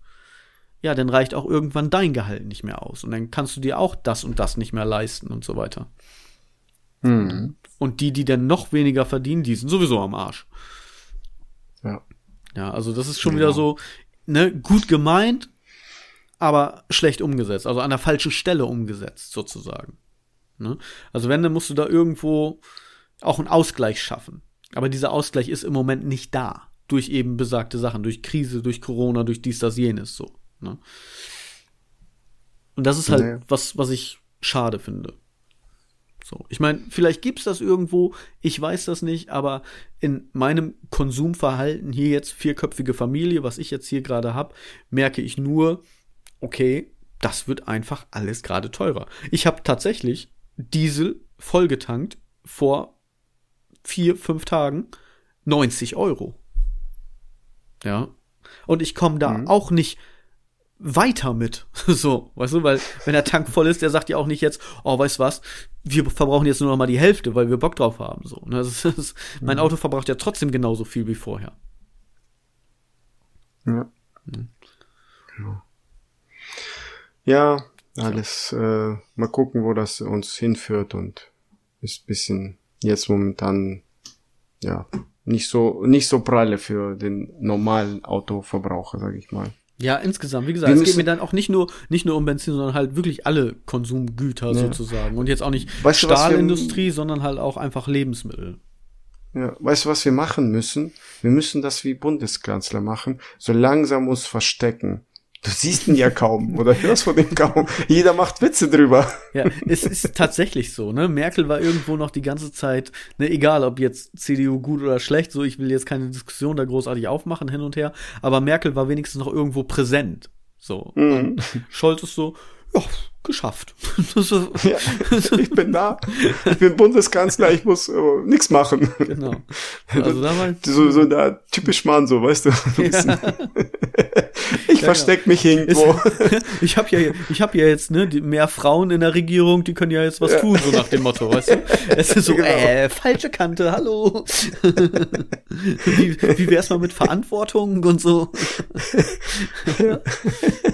ja, dann reicht auch irgendwann dein Gehalt nicht mehr aus. Und dann kannst du dir auch das und das nicht mehr leisten und so weiter. Mhm. Und die, die dann noch weniger verdienen, die sind sowieso am Arsch. Ja. Ja, also das ist schon genau. wieder so, ne, gut gemeint, aber schlecht umgesetzt. Also an der falschen Stelle umgesetzt, sozusagen. Ne? Also wenn, dann musst du da irgendwo auch einen Ausgleich schaffen. Aber dieser Ausgleich ist im Moment nicht da. Durch eben besagte Sachen, durch Krise, durch Corona, durch dies, das, jenes, so. Ne? Und das ist halt naja. was, was ich schade finde. So, ich meine, vielleicht gibt's das irgendwo, ich weiß das nicht, aber in meinem Konsumverhalten hier jetzt vierköpfige Familie, was ich jetzt hier gerade hab, merke ich nur, okay, das wird einfach alles gerade teurer. Ich habe tatsächlich Diesel vollgetankt vor vier, fünf Tagen 90 Euro. Ja. Und ich komme da mhm. auch nicht weiter mit. So, weißt du, weil wenn der Tank voll ist, der sagt ja auch nicht jetzt, oh, weißt du was, wir verbrauchen jetzt nur noch mal die Hälfte, weil wir Bock drauf haben. So, ne? das ist, mein mhm. Auto verbraucht ja trotzdem genauso viel wie vorher.
Ja. Mhm. Ja, alles. Äh, mal gucken, wo das uns hinführt und ist bisschen jetzt momentan ja nicht so nicht so pralle für den normalen Autoverbraucher, sag ich mal.
Ja, insgesamt, wie gesagt, wir es geht mir dann auch nicht nur, nicht nur um Benzin, sondern halt wirklich alle Konsumgüter ja. sozusagen. Und jetzt auch nicht weißt Stahlindustrie, wir, sondern halt auch einfach Lebensmittel.
Ja, weißt du, was wir machen müssen? Wir müssen das wie Bundeskanzler machen, so langsam uns verstecken. Du siehst ihn ja kaum oder hörst von ihm kaum. Jeder macht Witze drüber.
Ja, es ist tatsächlich so, ne? Merkel war irgendwo noch die ganze Zeit, ne, egal ob jetzt CDU gut oder schlecht, so ich will jetzt keine Diskussion da großartig aufmachen hin und her, aber Merkel war wenigstens noch irgendwo präsent. So. Mhm. Scholz ist so, ja, geschafft.
ja, ich bin da. Ich bin Bundeskanzler, ich muss äh, nichts machen. Genau. Also da war so, so da typisch Mann, so, weißt du. Ja. ich ja, versteck mich irgendwo.
ich habe ja, ich habe ja jetzt ne mehr Frauen in der Regierung, die können ja jetzt was tun, so nach dem Motto, weißt du. Es ist so, genau. äh, falsche Kante, hallo. wie, wie wär's mal mit Verantwortung und so?
ja.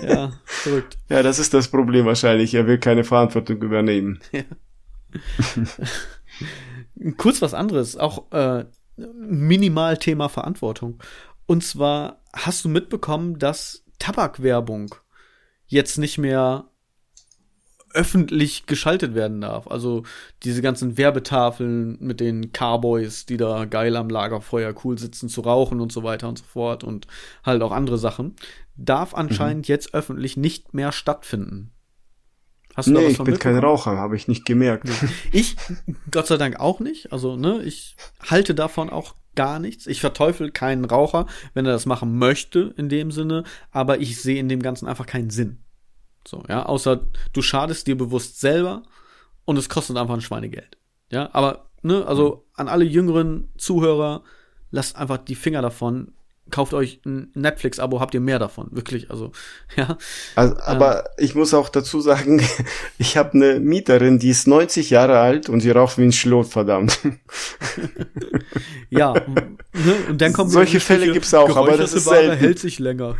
ja, verrückt. Ja, das ist das Problem wahrscheinlich. Er will keine Verantwortung übernehmen. Ja.
Kurz was anderes, auch äh, minimal Thema Verantwortung. Und zwar hast du mitbekommen, dass Tabakwerbung jetzt nicht mehr öffentlich geschaltet werden darf. Also diese ganzen Werbetafeln mit den Carboys, die da geil am Lagerfeuer cool sitzen zu rauchen und so weiter und so fort und halt auch andere Sachen, darf anscheinend mhm. jetzt öffentlich nicht mehr stattfinden.
Hast du nee, ich bin kein Raucher, habe ich nicht gemerkt.
Ich, Gott sei Dank auch nicht. Also, ne, ich halte davon auch gar nichts. Ich verteufel keinen Raucher, wenn er das machen möchte, in dem Sinne, aber ich sehe in dem Ganzen einfach keinen Sinn. So, ja, außer du schadest dir bewusst selber und es kostet einfach ein Schweinegeld. Ja, aber, ne, also an alle jüngeren Zuhörer, lasst einfach die Finger davon kauft euch ein Netflix-Abo, habt ihr mehr davon, wirklich. Also, ja.
Also, aber ähm, ich muss auch dazu sagen, ich habe eine Mieterin, die ist 90 Jahre alt und sie raucht wie ein Schlot, verdammt.
ja, ne? und dann kommen
solche Fälle gibt's auch, aber das ist
selten. hält sich länger.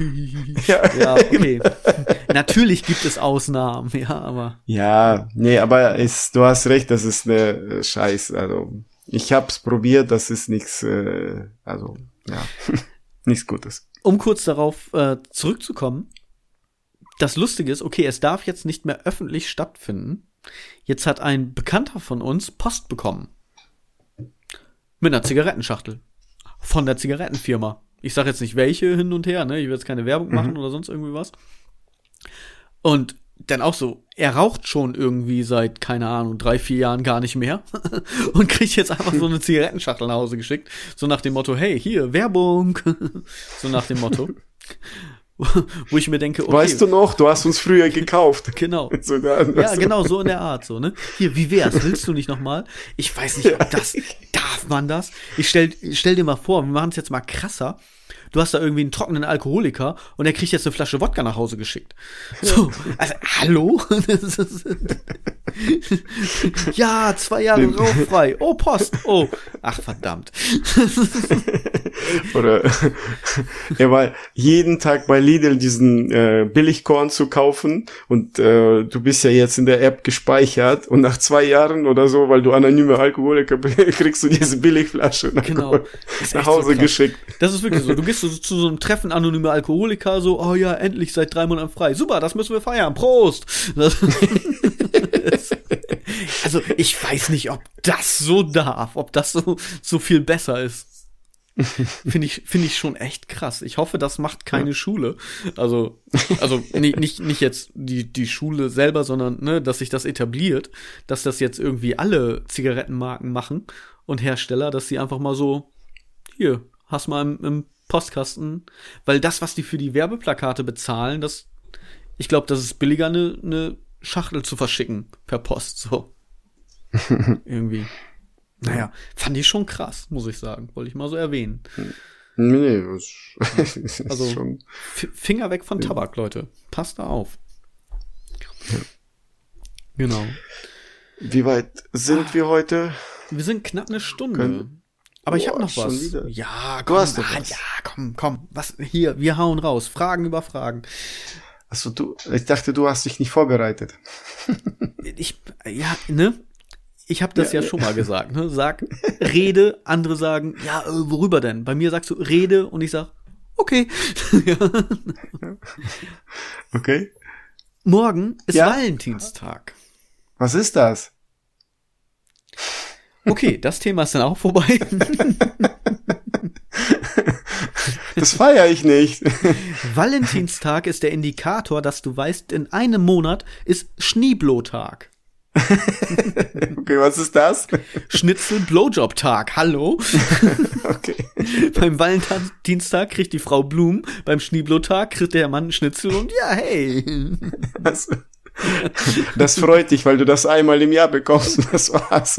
ja. ja, okay. Natürlich gibt es Ausnahmen, ja, aber.
Ja, nee, aber ist, du hast recht, das ist eine Scheiß. Also ich hab's probiert, das ist nichts. Äh, also ja nichts Gutes.
Um kurz darauf äh, zurückzukommen, das Lustige ist, okay, es darf jetzt nicht mehr öffentlich stattfinden. Jetzt hat ein Bekannter von uns Post bekommen. Mit einer Zigarettenschachtel. Von der Zigarettenfirma. Ich sage jetzt nicht welche hin und her, ne? Ich will jetzt keine Werbung machen mhm. oder sonst irgendwie was. Und dann auch so, er raucht schon irgendwie seit, keine Ahnung, drei, vier Jahren gar nicht mehr und kriegt jetzt einfach so eine Zigarettenschachtel nach Hause geschickt, so nach dem Motto, hey, hier, Werbung, so nach dem Motto. Wo ich mir denke,
okay. Weißt du noch, du hast uns früher gekauft.
genau. So, ja, genau, so in der Art, so, ne? Hier, wie wär's? Willst du nicht nochmal? Ich weiß nicht, ob das, darf man das? Ich stell, stell dir mal vor, wir machen es jetzt mal krasser du hast da irgendwie einen trockenen Alkoholiker und er kriegt jetzt eine Flasche Wodka nach Hause geschickt. So, also, hallo? ja, zwei Jahre rauchfrei. Oh, Post. Oh, ach verdammt.
Oder er war jeden Tag bei Lidl diesen äh, Billigkorn zu kaufen und äh, du bist ja jetzt in der App gespeichert und nach zwei Jahren oder so, weil du anonyme Alkoholiker bist, kriegst du diese Billigflasche nach, genau. nach Hause so geschickt.
Das ist wirklich so. Du gehst so zu so einem Treffen anonyme Alkoholiker, so, oh ja, endlich seit drei Monaten frei. Super, das müssen wir feiern. Prost! Also, ich weiß nicht, ob das so darf, ob das so, so viel besser ist. Finde ich, finde ich schon echt krass. Ich hoffe, das macht keine ja. Schule. Also, also nicht, nicht, nicht jetzt die, die Schule selber, sondern ne, dass sich das etabliert, dass das jetzt irgendwie alle Zigarettenmarken machen und Hersteller, dass sie einfach mal so, hier, hast mal im, im Postkasten, weil das, was die für die Werbeplakate bezahlen, das, ich glaube, das ist billiger, eine, eine Schachtel zu verschicken per Post, so. Irgendwie. Naja, fand ich schon krass, muss ich sagen. Wollte ich mal so erwähnen.
Nee, das
also schon. Finger weg von Tabak, Leute. Passt da auf. Ja. Genau.
Wie weit sind ah, wir heute?
Wir sind knapp eine Stunde. Können, aber ich habe noch was. Ja, komm, ah, was. ja, komm, komm. Was hier? Wir hauen raus. Fragen über Fragen.
Achso, du. Ich dachte, du hast dich nicht vorbereitet.
ich, ja, ne? Ich habe das ja, ja, schon mal gesagt. Ne? Sag Rede, andere sagen, ja, äh, worüber denn? Bei mir sagst du Rede und ich sag, okay.
okay.
Morgen ist ja? Valentinstag.
Was ist das?
Okay, das Thema ist dann auch vorbei.
Das feiere ich nicht.
Valentinstag ist der Indikator, dass du weißt, in einem Monat ist Schneeblotag.
okay, was ist das?
Schnitzel Blowjob Tag. Hallo. okay. beim Valentinstag kriegt die Frau Blumen, beim Schneeblotag kriegt der Mann Schnitzel und ja, hey.
Was? Das freut dich, weil du das einmal im Jahr bekommst und das war's.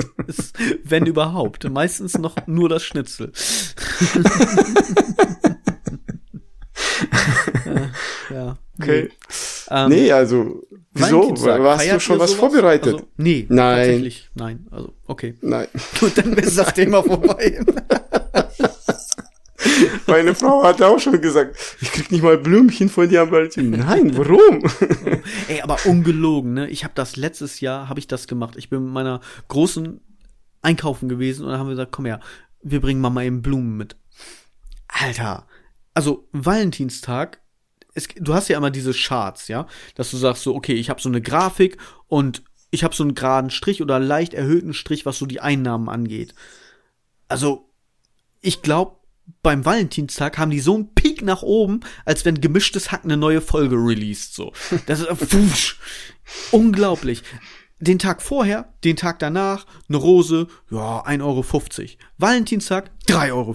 Wenn überhaupt. Meistens noch nur das Schnitzel.
ja. Okay. Ähm, nee, also, wieso? Hast du schon was sowas? vorbereitet?
Also, nee,
nein.
tatsächlich. Nein, also, okay.
Nein.
Gut, dann ist das Thema vorbei.
Meine Frau hat auch schon gesagt, ich krieg nicht mal Blümchen von dir am Valentin. Nein, warum?
Ey, aber ungelogen, ne? Ich habe das letztes Jahr, habe ich das gemacht. Ich bin mit meiner großen einkaufen gewesen und dann haben wir gesagt, komm her, wir bringen Mama eben Blumen mit. Alter, also Valentinstag es, du hast ja immer diese Charts, ja, dass du sagst so, okay, ich habe so eine Grafik und ich habe so einen geraden Strich oder leicht erhöhten Strich, was so die Einnahmen angeht. Also, ich glaube, beim Valentinstag haben die so einen Peak nach oben, als wenn gemischtes Hack eine neue Folge released, so. Das ist, pfusch, unglaublich. Den Tag vorher, den Tag danach, eine Rose, ja, 1,50 Euro. Valentinstag, 3,50 Euro.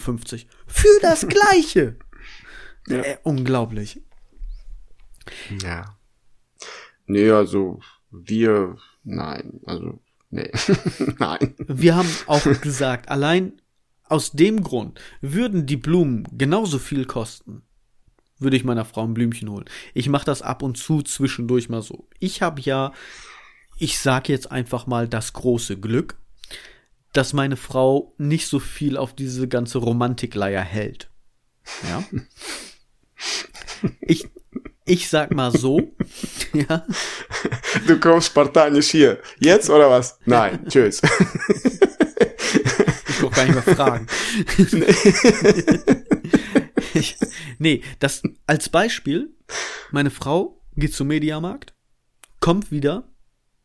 Für das Gleiche. Ja. äh, unglaublich.
Ja. Nee, also, wir, nein, also, nee, nein.
Wir haben auch gesagt, allein aus dem Grund würden die Blumen genauso viel kosten, würde ich meiner Frau ein Blümchen holen. Ich mache das ab und zu zwischendurch mal so. Ich habe ja, ich sag jetzt einfach mal das große Glück, dass meine Frau nicht so viel auf diese ganze Romantikleier hält. Ja. Ich, ich sag mal so, ja.
Du kommst spartanisch hier. Jetzt oder was? Nein, tschüss.
Ich brauch gar nicht mehr fragen. Nee. ich, nee, das als Beispiel, meine Frau geht zum Mediamarkt, kommt wieder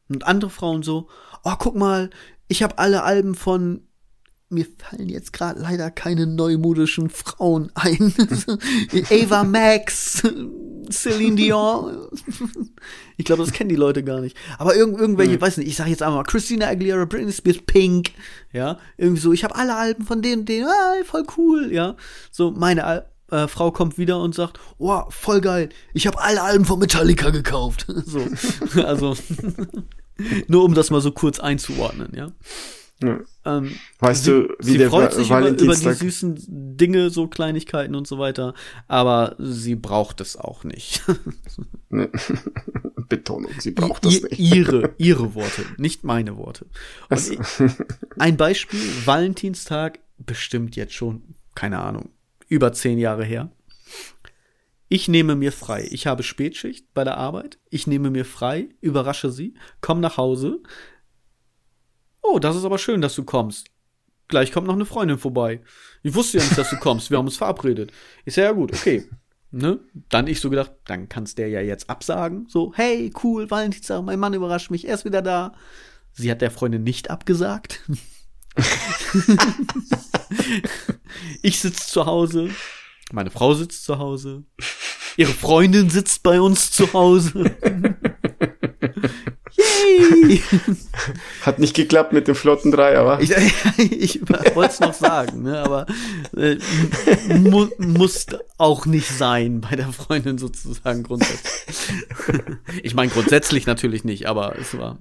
und andere Frauen so, oh, guck mal, ich habe alle Alben von mir fallen jetzt gerade leider keine neumodischen Frauen ein. Ava Max, Celine Dion. ich glaube, das kennen die Leute gar nicht. Aber irgend, irgendwelche, mhm. weiß nicht, ich sage jetzt einmal Christina Aguilera, Britney Spears, Pink, ja, irgendwie so, ich habe alle Alben von denen, denen, ah, voll cool, ja. So, meine äh, Frau kommt wieder und sagt, oh, voll geil, ich habe alle Alben von Metallica gekauft. so, also, nur um das mal so kurz einzuordnen, ja.
Ja. Ähm, weißt sie,
du, wie sie der freut sich über, über die süßen Dinge, so Kleinigkeiten und so weiter, aber sie braucht es auch nicht.
Betonung, sie braucht I, das nicht.
Ihre, ihre Worte, nicht meine Worte. Ich, ein Beispiel, Valentinstag, bestimmt jetzt schon, keine Ahnung, über zehn Jahre her. Ich nehme mir frei. Ich habe Spätschicht bei der Arbeit. Ich nehme mir frei, überrasche sie, komme nach Hause, Oh, das ist aber schön, dass du kommst. Gleich kommt noch eine Freundin vorbei. Ich wusste ja nicht, dass du kommst. Wir haben uns verabredet. Ist ja, gut, okay. Ne? Dann ich so gedacht, dann kannst der ja jetzt absagen. So, hey, cool, Valentinstag, mein Mann überrascht mich, er ist wieder da. Sie hat der Freundin nicht abgesagt. ich sitze zu Hause, meine Frau sitzt zu Hause, ihre Freundin sitzt bei uns zu Hause.
Yay! Hat nicht geklappt mit dem flotten Dreier, wa?
Ich, ich wollte es noch sagen, ne, aber äh, mu muss auch nicht sein bei der Freundin sozusagen grundsätzlich. ich meine grundsätzlich natürlich nicht, aber es war.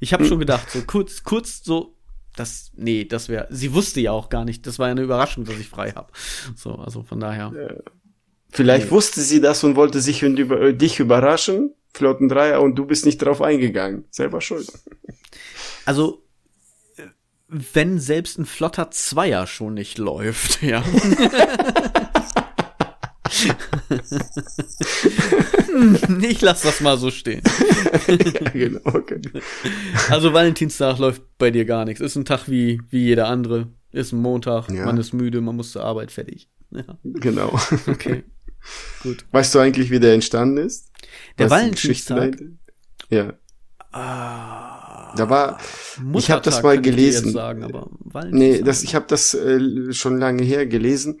Ich habe schon gedacht, so kurz, kurz so, das, nee, das wäre. Sie wusste ja auch gar nicht. Das war ja eine Überraschung, dass ich frei habe. So, also von daher.
Vielleicht nee. wusste sie das und wollte sich und über, äh, dich überraschen flotten Dreier und du bist nicht drauf eingegangen. Selber schuld.
Also, wenn selbst ein flotter Zweier schon nicht läuft, ja. ich lass das mal so stehen. genau, okay. Also Valentinstag läuft bei dir gar nichts. Ist ein Tag wie, wie jeder andere. Ist ein Montag, ja. man ist müde, man muss zur Arbeit, fertig.
Ja. Genau. Okay. Gut. Weißt du eigentlich, wie der entstanden ist?
Der Valentinstag?
Ja. Ah, da war, Muttertag ich habe das mal gelesen. Sagen, nee, das, ich habe das äh, schon lange her gelesen.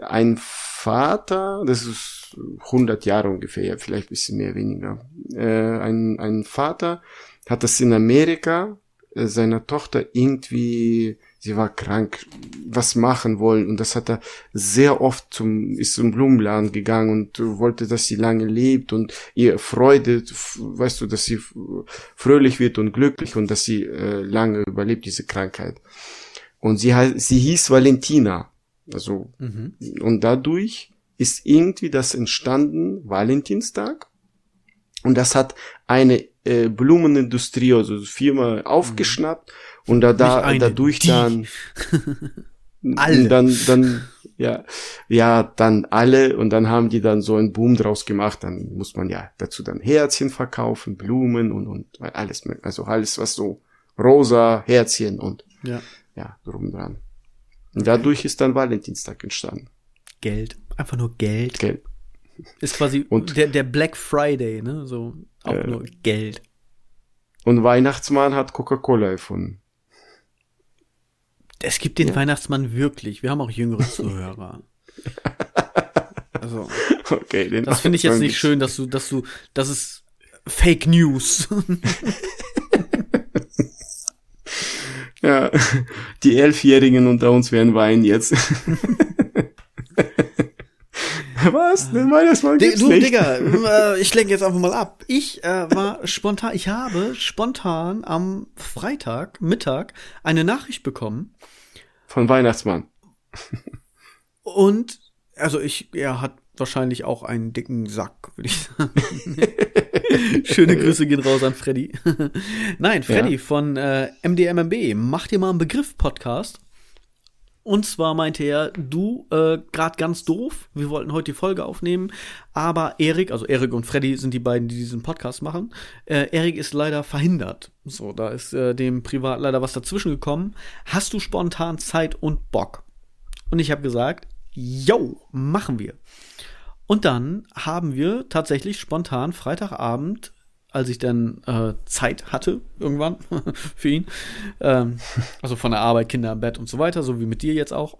Ein Vater, das ist 100 Jahre ungefähr, vielleicht bisschen mehr, weniger. Äh, ein, ein Vater hat das in Amerika äh, seiner Tochter irgendwie sie war krank, was machen wollen. Und das hat er sehr oft zum, ist zum Blumenladen gegangen und wollte, dass sie lange lebt und ihr Freude, weißt du, dass sie fröhlich wird und glücklich und dass sie äh, lange überlebt, diese Krankheit. Und sie, sie hieß Valentina. Also, mhm. und dadurch ist irgendwie das entstanden, Valentinstag. Und das hat eine äh, Blumenindustrie, also Firma aufgeschnappt. Mhm und da, da eine, dadurch die. dann alle. dann dann ja ja dann alle und dann haben die dann so einen Boom draus gemacht dann muss man ja dazu dann Herzchen verkaufen Blumen und und alles also alles was so rosa Herzchen und ja ja drum dran und dadurch ist dann Valentinstag entstanden
Geld einfach nur Geld
Geld
Ist quasi und, der, der Black Friday, ne? So auch äh, nur Geld.
Und Weihnachtsmann hat Coca-Cola erfunden.
Es gibt den ja. Weihnachtsmann wirklich. Wir haben auch jüngere Zuhörer. Also, okay, den das finde ich jetzt nicht schön, dass du, dass du, das ist Fake News.
ja, die Elfjährigen unter uns werden weinen jetzt. Was? Den Weihnachtsmann gibt's du, nicht.
Digga, äh, ich lenke jetzt einfach mal ab. Ich äh, war spontan, ich habe spontan am Freitag Mittag eine Nachricht bekommen.
Von Weihnachtsmann.
Und, also ich, er hat wahrscheinlich auch einen dicken Sack, würde ich sagen. Schöne Grüße gehen raus an Freddy. Nein, Freddy ja. von äh, MDMMB, mach dir mal einen Begriff Podcast. Und zwar meinte er, du, äh, grad ganz doof, wir wollten heute die Folge aufnehmen, aber Erik, also Erik und Freddy sind die beiden, die diesen Podcast machen. Äh, Erik ist leider verhindert. So, da ist äh, dem privat leider was dazwischen gekommen. Hast du spontan Zeit und Bock? Und ich habe gesagt, yo, machen wir. Und dann haben wir tatsächlich spontan Freitagabend, als ich dann äh, Zeit hatte, irgendwann für ihn, ähm, also von der Arbeit, Kinder im Bett und so weiter, so wie mit dir jetzt auch,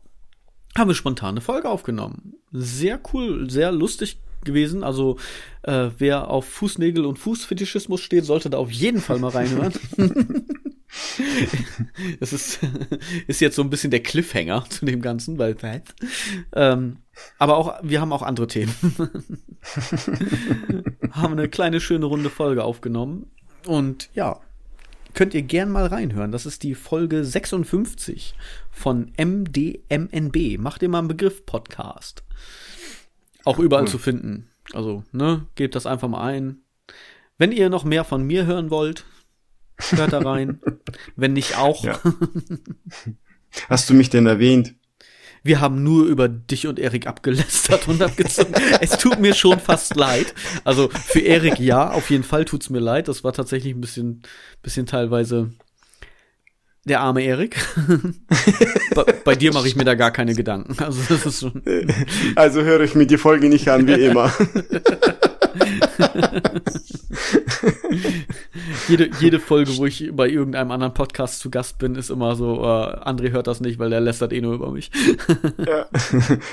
haben wir spontan eine Folge aufgenommen. Sehr cool, sehr lustig gewesen. Also äh, wer auf Fußnägel und Fußfetischismus steht, sollte da auf jeden Fall mal reinhören. das ist, ist jetzt so ein bisschen der Cliffhanger zu dem Ganzen, weil ähm, aber auch, wir haben auch andere Themen. haben eine kleine schöne runde Folge aufgenommen. Und ja, könnt ihr gern mal reinhören. Das ist die Folge 56 von MDMNB. Macht ihr mal einen Begriff Podcast. Auch überall cool. zu finden. Also, ne, gebt das einfach mal ein. Wenn ihr noch mehr von mir hören wollt, hört da rein. Wenn nicht auch. Ja.
Hast du mich denn erwähnt?
Wir haben nur über dich und Erik abgelästert und abgezogen. es tut mir schon fast leid. Also für Erik ja, auf jeden Fall tut's mir leid. Das war tatsächlich ein bisschen, bisschen teilweise der arme Erik. bei, bei, dir mache ich mir da gar keine Gedanken. Also das ist schon.
Also höre ich mir die Folge nicht an, wie immer.
jede, jede Folge, wo ich bei irgendeinem anderen Podcast zu Gast bin, ist immer so, uh, André hört das nicht, weil der lästert eh nur über mich.
ja.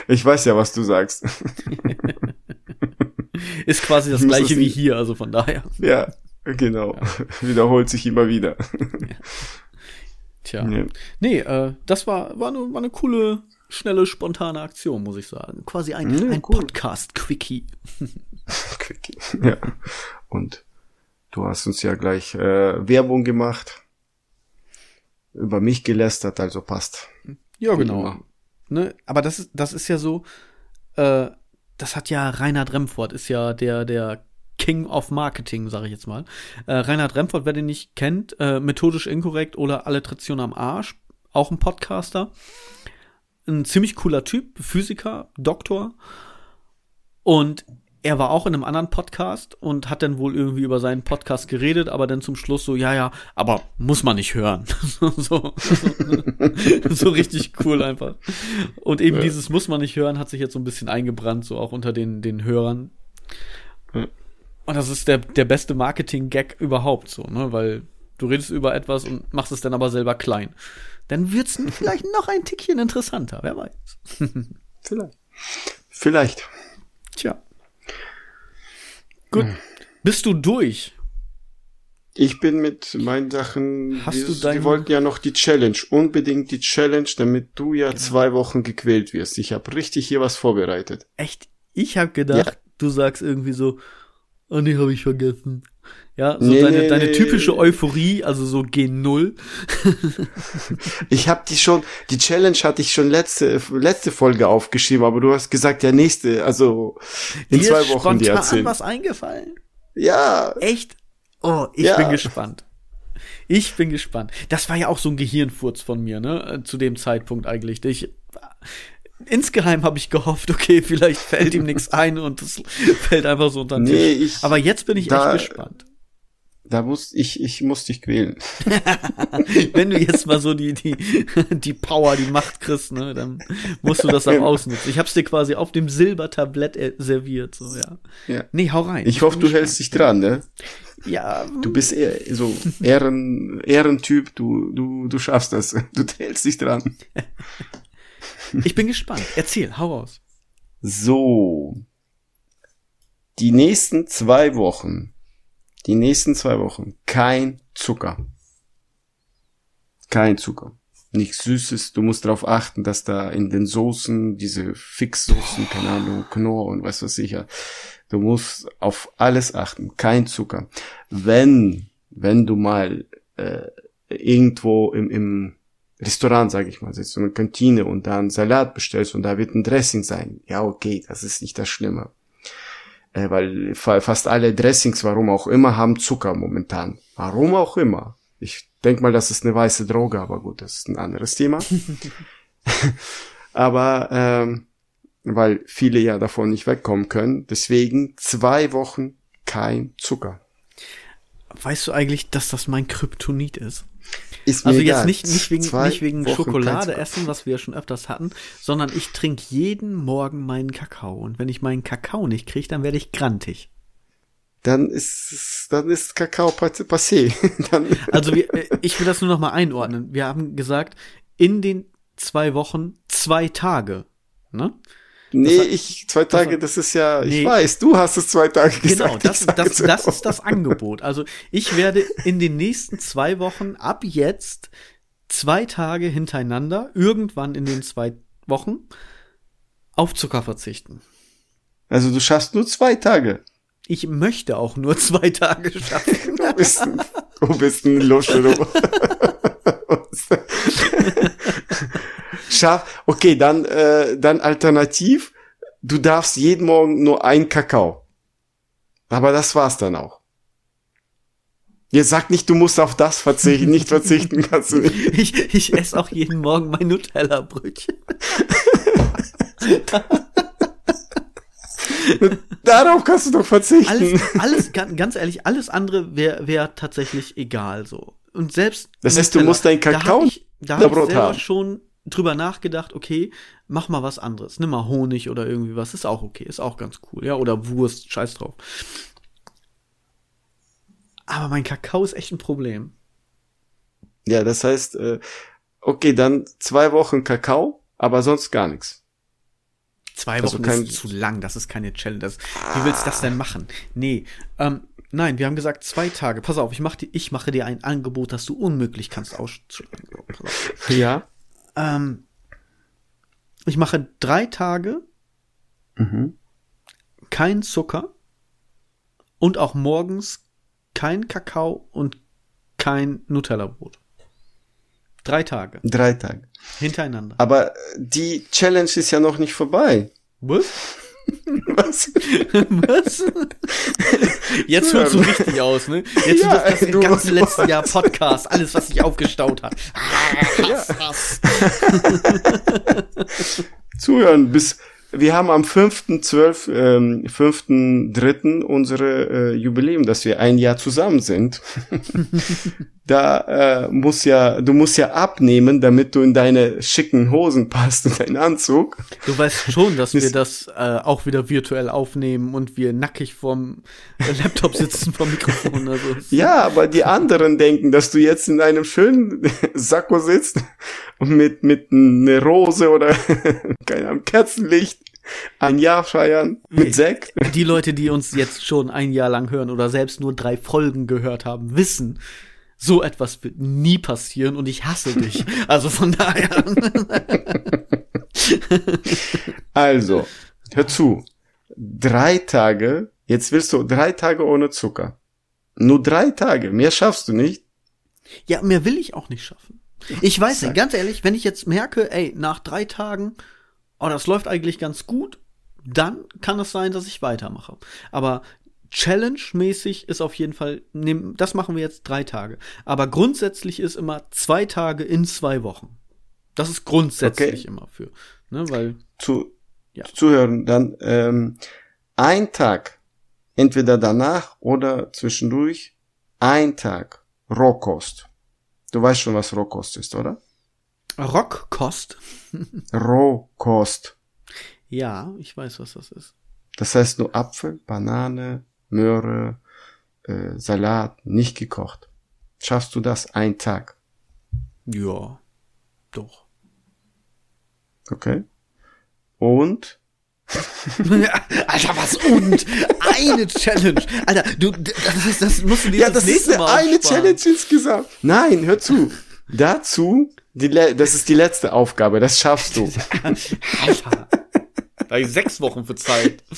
Ich weiß ja, was du sagst.
ist quasi das gleiche wie hier, also von daher.
Ja, genau. Ja. Wiederholt sich immer wieder. Ja.
Tja. Nee, nee äh, das war, war, eine, war eine coole, schnelle, spontane Aktion, muss ich sagen. Quasi ein, ja, ein cool. Podcast-Quickie.
Quickie, ja. Und du hast uns ja gleich äh, Werbung gemacht, über mich gelästert, also passt.
Ja, genau. Ne? Aber das ist, das ist ja so, äh, das hat ja Reinhard Remford, ist ja der, der King of Marketing, sage ich jetzt mal. Äh, Reinhard Remford, wer den nicht kennt, äh, methodisch inkorrekt oder Alliteration am Arsch, auch ein Podcaster. Ein ziemlich cooler Typ, Physiker, Doktor. Und er war auch in einem anderen Podcast und hat dann wohl irgendwie über seinen Podcast geredet, aber dann zum Schluss so, ja, ja, aber muss man nicht hören. so, so, so richtig cool einfach. Und eben ja. dieses muss man nicht hören hat sich jetzt so ein bisschen eingebrannt, so auch unter den, den Hörern. Ja. Und das ist der, der beste Marketing-Gag überhaupt so, ne? Weil du redest über etwas und machst es dann aber selber klein. Dann wird's vielleicht noch ein Tickchen interessanter, wer weiß.
vielleicht. Vielleicht.
Tja. Gut. Hm. Bist du durch?
Ich bin mit meinen Sachen.
Hast du dein...
Die wollten ja noch die Challenge. Unbedingt die Challenge, damit du ja genau. zwei Wochen gequält wirst. Ich habe richtig hier was vorbereitet.
Echt? Ich habe gedacht, ja. du sagst irgendwie so, Oh nee, habe ich vergessen. Ja, so nee, deine, nee, deine typische Euphorie, also so G0.
ich habe die schon, die Challenge hatte ich schon letzte, letzte Folge aufgeschrieben, aber du hast gesagt, ja, nächste, also in Dir zwei Wochen die erzählen.
was eingefallen?
Ja.
Echt? Oh, ich ja. bin gespannt. Ich bin gespannt. Das war ja auch so ein Gehirnfurz von mir, ne? Zu dem Zeitpunkt eigentlich. Ich, insgeheim habe ich gehofft, okay, vielleicht fällt ihm nichts ein und es fällt einfach so unter den
nee,
Tisch. Aber jetzt bin ich
da,
echt gespannt.
Da muss ich, ich muss dich quälen.
Wenn du jetzt mal so die, die, die Power, die Macht kriegst, ne, dann musst du das auch ausnutzen. Ich hab's dir quasi auf dem Silbertablett äh, serviert, so, ja.
ja.
Nee, hau rein.
Ich, ich hoffe, du hältst dich dran, ne?
Ja.
Du bist eher so Ehren, Ehrentyp, du, du, du schaffst das. Du hältst dich dran.
ich bin gespannt. Erzähl, hau raus.
So. Die nächsten zwei Wochen die nächsten zwei Wochen kein Zucker. Kein Zucker. Nichts Süßes. Du musst darauf achten, dass da in den Soßen, diese Fixsoßen, keine Ahnung, Knorr und was weiß ich ja. Du musst auf alles achten. Kein Zucker. Wenn, wenn du mal äh, irgendwo im, im Restaurant, sage ich mal, sitzt, so eine Kantine und da einen Salat bestellst und da wird ein Dressing sein. Ja, okay, das ist nicht das Schlimme äh, weil fast alle Dressings, warum auch immer, haben Zucker momentan. Warum auch immer. Ich denk mal, das ist eine weiße Droge, aber gut, das ist ein anderes Thema. aber ähm, weil viele ja davon nicht wegkommen können, deswegen zwei Wochen kein Zucker.
Weißt du eigentlich, dass das mein Kryptonit ist?
Ist
also jetzt nicht, nicht wegen, nicht wegen Schokolade essen, was wir ja schon öfters hatten, sondern ich trinke jeden Morgen meinen Kakao. Und wenn ich meinen Kakao nicht kriege, dann werde ich grantig.
Dann ist, dann ist Kakao passé.
also wir, äh, ich will das nur noch mal einordnen. Wir haben gesagt, in den zwei Wochen zwei Tage. Ne?
Nee, war, ich, zwei Tage, das, das ist ja, nee, ich weiß, du hast es zwei Tage
genau,
gesagt.
Genau, das, das, das ist das Angebot. Also ich werde in den nächsten zwei Wochen ab jetzt zwei Tage hintereinander, irgendwann in den zwei Wochen, auf Zucker verzichten.
Also du schaffst nur zwei Tage.
Ich möchte auch nur zwei Tage schaffen.
du bist ein, du bist ein Lusche, du. Schaff, okay, dann, äh, dann alternativ, du darfst jeden Morgen nur ein Kakao. Aber das war's dann auch. Ihr sagt nicht, du musst auf das verzichten, nicht verzichten kannst du nicht.
Ich, ich esse auch jeden Morgen mein Nutella-Brötchen.
Darauf kannst du doch verzichten.
Alles, alles ganz ehrlich, alles andere wäre wär tatsächlich egal so. Und selbst.
Das heißt, Nutella, du musst dein Kakao
da hab ich, da hab ich selber haben. schon drüber nachgedacht, okay, mach mal was anderes. Nimm mal Honig oder irgendwie was, ist auch okay, ist auch ganz cool, ja, oder Wurst, scheiß drauf. Aber mein Kakao ist echt ein Problem.
Ja, das heißt, äh, okay, dann zwei Wochen Kakao, aber sonst gar nichts.
Zwei also Wochen also ist zu lang, das ist keine Challenge. Das, wie willst du das denn machen? Nee, ähm, nein, wir haben gesagt zwei Tage. Pass auf, ich, mach die, ich mache dir ein Angebot, das du unmöglich kannst ausschlagen.
Ja.
Ähm, ich mache drei Tage mhm. kein Zucker und auch morgens kein Kakao und kein Nutella-Brot. Drei Tage.
Drei Tage.
Hintereinander.
Aber die Challenge ist ja noch nicht vorbei.
Was? Was? Was? Jetzt hört so richtig aus, ne? Jetzt ja, das ey, ganze letzte Jahr Podcast, alles, was sich aufgestaut hat. Hass, Hass.
Zuhören bis wir haben am 5.12., ähm, 5.3. unsere äh, Jubiläum, dass wir ein Jahr zusammen sind. da äh, muss ja, du musst ja abnehmen, damit du in deine schicken Hosen passt und deinen Anzug.
Du weißt schon, dass wir das äh, auch wieder virtuell aufnehmen und wir nackig vorm Laptop sitzen vom Mikrofon. Also
ja, aber die anderen denken, dass du jetzt in einem schönen Sakko sitzt und mit, mit einer Rose oder keine Ahnung, Kerzenlicht ein Jahr feiern mit Zack.
Die Leute, die uns jetzt schon ein Jahr lang hören oder selbst nur drei Folgen gehört haben, wissen, so etwas wird nie passieren und ich hasse dich. Also von daher.
also, hör zu. Drei Tage, jetzt willst du drei Tage ohne Zucker. Nur drei Tage, mehr schaffst du nicht.
Ja, mehr will ich auch nicht schaffen. Ich weiß nicht, ganz ehrlich, wenn ich jetzt merke, ey, nach drei Tagen, oh, das läuft eigentlich ganz gut, dann kann es sein, dass ich weitermache. Aber Challenge-mäßig ist auf jeden Fall, das machen wir jetzt drei Tage. Aber grundsätzlich ist immer zwei Tage in zwei Wochen. Das ist grundsätzlich okay. immer für, ne, weil.
Zu, ja. zuhören, dann, ähm, ein Tag, entweder danach oder zwischendurch, ein Tag Rohkost. Du weißt schon, was Rohkost ist, oder?
Rockkost?
Rohkost.
Ja, ich weiß, was das ist.
Das heißt nur Apfel, Banane, Möhre, äh, Salat, nicht gekocht. Schaffst du das ein Tag?
Ja, doch.
Okay. Und?
Alter, was und? Eine Challenge. Alter, du, das, das musst du dir
ja, das, das nächste ist Mal eine sparen. Challenge insgesamt. Nein, hör zu. Dazu, die, das ist die letzte Aufgabe, das schaffst du.
Alter. Da ich sechs Wochen für Zeit.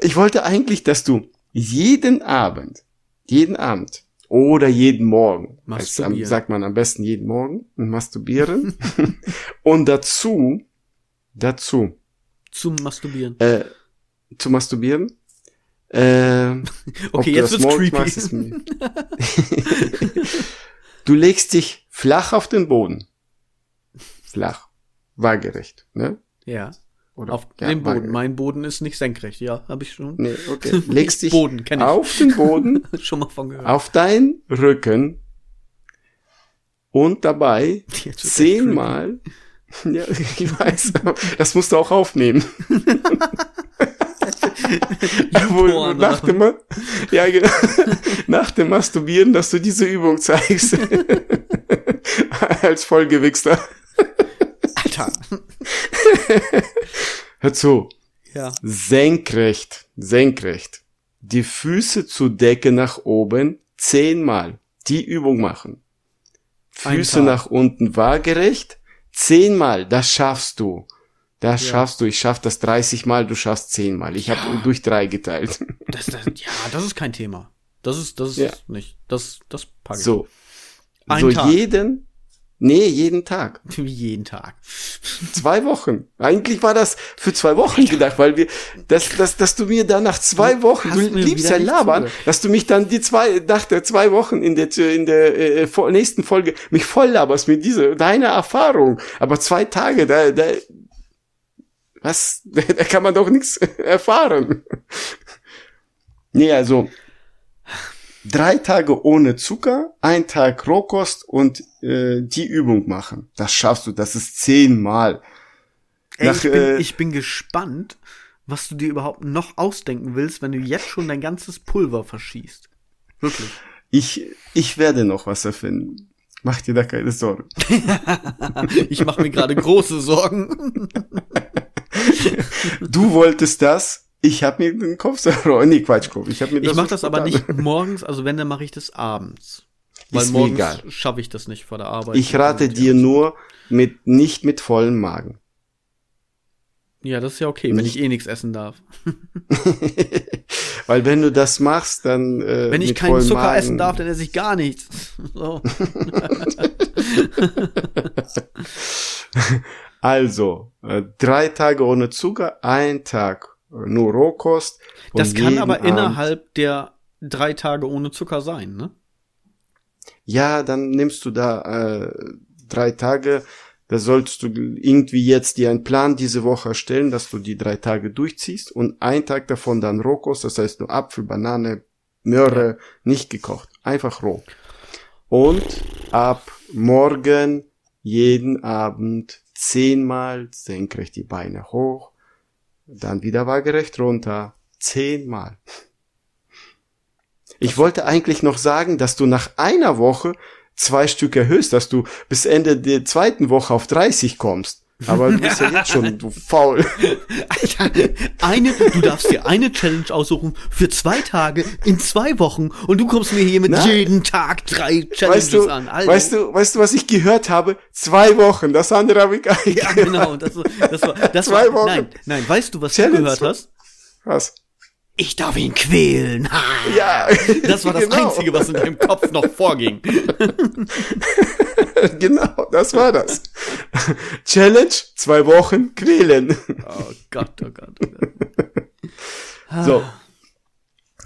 ich wollte eigentlich, dass du jeden Abend, jeden Abend oder jeden Morgen, also, sagt man am besten jeden Morgen, masturbieren und dazu, dazu
zum Masturbieren,
äh, zu masturbieren. Äh,
okay, jetzt wird's creepy. Machst,
du legst dich flach auf den Boden, flach, waagerecht, ne?
Ja. Oder auf ja, dem Boden. Mein Boden ist nicht senkrecht, ja, habe ich schon.
Nee, okay. Legst dich Boden, auf den Boden,
schon mal von gehört.
auf deinen Rücken und dabei zehnmal. ja, ich weiß, das musst du auch aufnehmen. Wohl, nach dem, ja, genau, nach dem Masturbieren, dass du diese Übung zeigst. Als Vollgewichster.
Alter.
Hör zu.
Ja.
Senkrecht, senkrecht. Die Füße zu Decke nach oben zehnmal. Die Übung machen. Füße nach unten waagerecht. Zehnmal. Das schaffst du. Das ja. schaffst du. Ich schaff das 30 Mal, du schaffst zehnmal. Ich ja. habe durch drei geteilt.
Das, das, ja, das ist kein Thema. Das ist, das ist ja. nicht. Das, das packe ich.
So. Ein so Tag. jeden, Nee, jeden Tag.
Jeden Tag.
Zwei Wochen. Eigentlich war das für zwei Wochen gedacht, weil wir, dass, dass, dass du mir dann nach zwei Wochen, du liebst ja labern, dass du mich dann die zwei, nach der zwei Wochen in der, in der äh, nächsten Folge mich voll laberst mit dieser, deiner Erfahrung. Aber zwei Tage, da, da, was, da kann man doch nichts erfahren. Nee, also, drei Tage ohne Zucker, ein Tag Rohkost und äh, die Übung machen. Das schaffst du, das ist zehnmal.
Ey, Nach, ich, bin, äh, ich bin gespannt, was du dir überhaupt noch ausdenken willst, wenn du jetzt schon dein ganzes Pulver verschießt. Wirklich.
Ich, ich werde noch was erfinden. Mach dir da keine Sorgen.
ich mache mir gerade große Sorgen.
du wolltest das, ich habe mir den Kopf zerronnen. Nee, Quatsch, Kopf. Ich, hab mir
das ich mache das aber nicht morgens, also wenn, dann mache ich das abends. Weil Ist morgens schaffe ich das nicht vor der Arbeit.
Ich rate dir nur mit nicht mit vollem Magen.
Ja, das ist ja okay, nicht. wenn ich eh nichts essen darf.
Weil wenn du das machst, dann
äh, wenn ich keinen Zucker Magen essen darf, dann esse ich gar nichts. So.
also äh, drei Tage ohne Zucker, ein Tag nur Rohkost.
Das kann aber Abend, innerhalb der drei Tage ohne Zucker sein, ne?
Ja, dann nimmst du da äh, drei Tage. Da solltest du irgendwie jetzt dir einen Plan diese Woche erstellen, dass du die drei Tage durchziehst und ein Tag davon dann Rohkost, das heißt nur Apfel, Banane, Möhre, nicht gekocht, einfach roh. Und ab morgen jeden Abend zehnmal senkrecht die Beine hoch, dann wieder waagerecht runter. Zehnmal. Ich wollte eigentlich noch sagen, dass du nach einer Woche zwei Stück erhöhst, dass du bis Ende der zweiten Woche auf 30 kommst. Aber du bist ja jetzt schon du faul.
Alter, eine, du darfst dir eine Challenge aussuchen für zwei Tage in zwei Wochen und du kommst mir hier mit Na? jeden Tag drei Challenges
weißt du,
an.
Alter. Weißt du, weißt du, was ich gehört habe? Zwei Wochen. Das andere habe ich gar nicht
Ja, genau. Das, das war, das
zwei
war,
Wochen.
Nein, nein. Weißt du, was Challenge. du gehört hast?
Was?
ich darf ihn quälen.
Ja,
das war das genau. Einzige, was in deinem Kopf noch vorging.
genau, das war das. Challenge, zwei Wochen quälen.
Oh Gott, oh Gott, oh Gott.
So.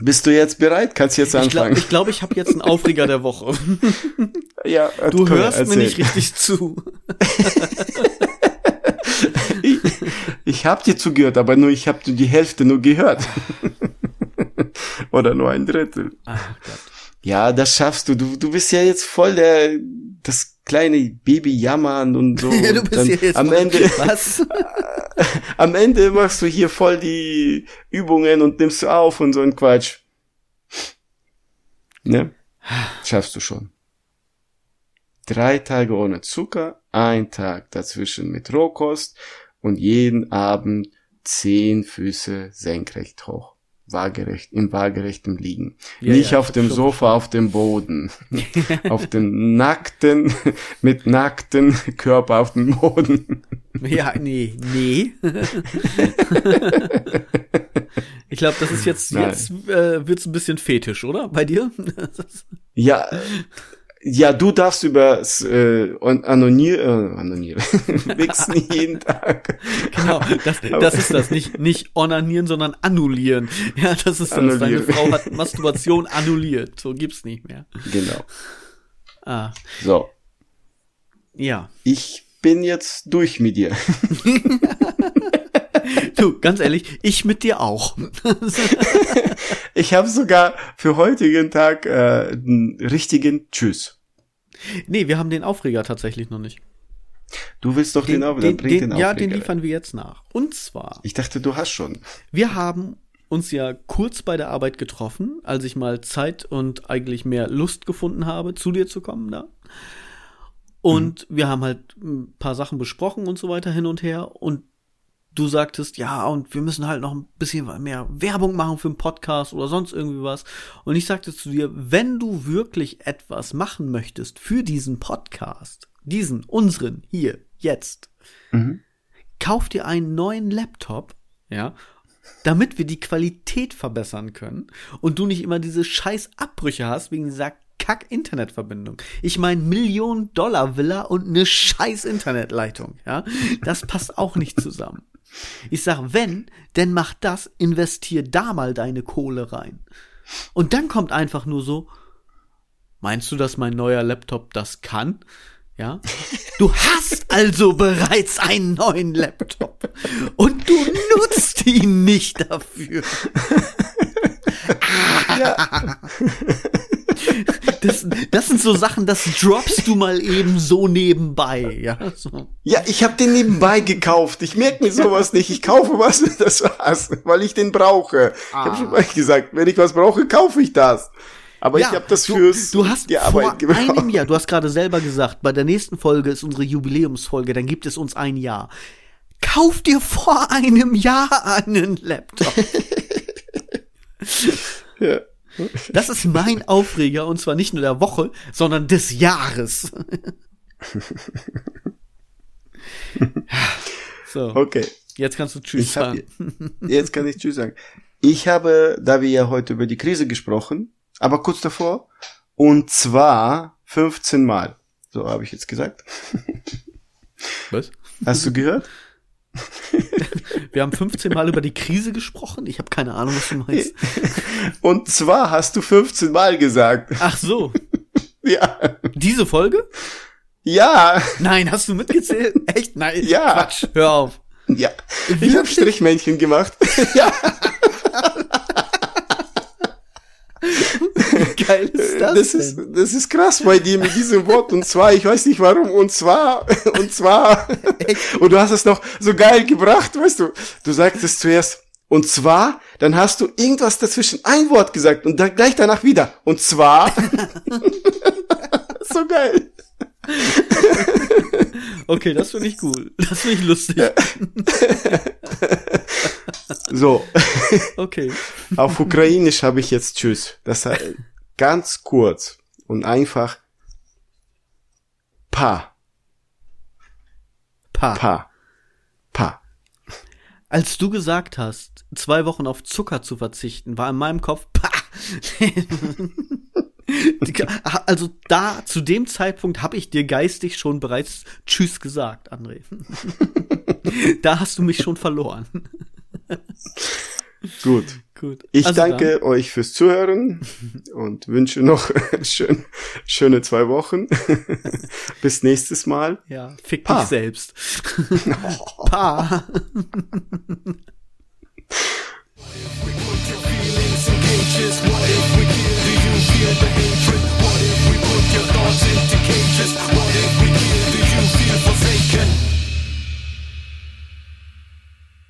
Bist du jetzt bereit? Kannst jetzt anfangen.
Ich glaube, ich, glaub, ich habe jetzt einen Aufreger der Woche.
ja,
du hörst mir nicht richtig zu.
ich ich habe dir zugehört, aber nur ich habe die Hälfte nur gehört. Oder nur ein Drittel. Ach Gott. Ja, das schaffst du. Du, du bist ja jetzt voll der, das kleine Baby jammern und so. ja, du bist ja jetzt am Ende, was? am Ende machst du hier voll die Übungen und nimmst du auf und so ein Quatsch. Ne? Schaffst du schon. Drei Tage ohne Zucker, ein Tag dazwischen mit Rohkost und jeden Abend zehn Füße senkrecht hoch. Waagerecht, im waagerechten Liegen. Ja, Nicht ja, auf dem Sofa, auf dem Boden. auf dem nackten, mit nackten Körper auf dem Boden.
ja, nee, nee. ich glaube, das ist jetzt, Nein. jetzt äh, wird's ein bisschen fetisch, oder? Bei dir?
ja, ja, du darfst über äh, Anonier, äh, Anonieren, wichsen jeden Tag.
Genau, das, das ist das. Nicht, nicht onanieren, sondern annullieren. Ja, das ist das. Deine Frau hat Masturbation annulliert. So gibt's nicht mehr.
Genau.
Ah.
So.
Ja.
Ich bin jetzt durch mit dir.
Du, ganz ehrlich, ich mit dir auch.
ich habe sogar für heutigen Tag äh, einen richtigen Tschüss.
Nee, wir haben den Aufreger tatsächlich noch nicht.
Du willst doch den, den Aufreger,
den, den, den Aufreger. Ja, den liefern wir jetzt nach. Und zwar.
Ich dachte, du hast schon.
Wir haben uns ja kurz bei der Arbeit getroffen, als ich mal Zeit und eigentlich mehr Lust gefunden habe, zu dir zu kommen da. Und mhm. wir haben halt ein paar Sachen besprochen und so weiter hin und her. Und du sagtest, ja, und wir müssen halt noch ein bisschen mehr Werbung machen für einen Podcast oder sonst irgendwie was. Und ich sagte zu dir, wenn du wirklich etwas machen möchtest für diesen Podcast, diesen, unseren, hier, jetzt, mhm. kauf dir einen neuen Laptop, ja, damit wir die Qualität verbessern können und du nicht immer diese scheiß Abbrüche hast wegen dieser Kack-Internetverbindung. Ich meine Millionen-Dollar-Villa und eine scheiß Internetleitung, ja. Das passt auch nicht zusammen. Ich sag, wenn, denn mach das, investier da mal deine Kohle rein. Und dann kommt einfach nur so, meinst du, dass mein neuer Laptop das kann? Ja? Du hast also bereits einen neuen Laptop und du nutzt ihn nicht dafür. Ja. Das, das sind so Sachen, das droppst du mal eben so nebenbei. Ja, so.
ja ich habe den nebenbei gekauft. Ich merke mir sowas nicht. Ich kaufe was, das war's, weil ich den brauche. Ah. Ich habe schon mal gesagt, wenn ich was brauche, kaufe ich das. Aber ja, ich habe das fürs
du, du hast die Arbeit vor einem Jahr, du hast gerade selber gesagt, bei der nächsten Folge ist unsere Jubiläumsfolge, dann gibt es uns ein Jahr. Kauf dir vor einem Jahr einen Laptop. ja. Das ist mein Aufreger und zwar nicht nur der Woche, sondern des Jahres. so.
Okay.
Jetzt kannst du Tschüss sagen.
jetzt kann ich Tschüss sagen. Ich habe, da wir ja heute über die Krise gesprochen, aber kurz davor, und zwar 15 Mal. So habe ich jetzt gesagt.
Was?
Hast du gehört?
Wir haben 15 Mal über die Krise gesprochen. Ich habe keine Ahnung, was du meinst.
Und zwar hast du 15 Mal gesagt.
Ach so.
ja.
Diese Folge?
Ja.
Nein, hast du mitgezählt? Echt? Nein.
Ja.
Quatsch, hör auf.
Ja. Ich habe Strichmännchen gemacht. ja.
Wie geil ist das?
Das ist, das ist krass bei dir mit diesem Wort. Und zwar, ich weiß nicht warum, und zwar, und zwar. Und du hast es noch so geil gebracht, weißt du. Du sagst es zuerst, und zwar, dann hast du irgendwas dazwischen ein Wort gesagt und dann gleich danach wieder. Und zwar. so geil.
Okay, das finde ich cool. Das finde ich lustig.
so.
Okay.
Auf Ukrainisch habe ich jetzt Tschüss. Das heißt ganz kurz und einfach Pa.
Pa.
Pa. Pa.
Als du gesagt hast, zwei Wochen auf Zucker zu verzichten, war in meinem Kopf Pa. Also da, zu dem Zeitpunkt habe ich dir geistig schon bereits Tschüss gesagt, André. da hast du mich schon verloren.
Gut. Gut. Ich also danke dann. euch fürs Zuhören und wünsche noch schön, schöne zwei Wochen. Bis nächstes Mal.
Ja, fick pa. dich selbst. pa.
just what if we What if we put your thoughts into cages? What if we give you feel forsaken?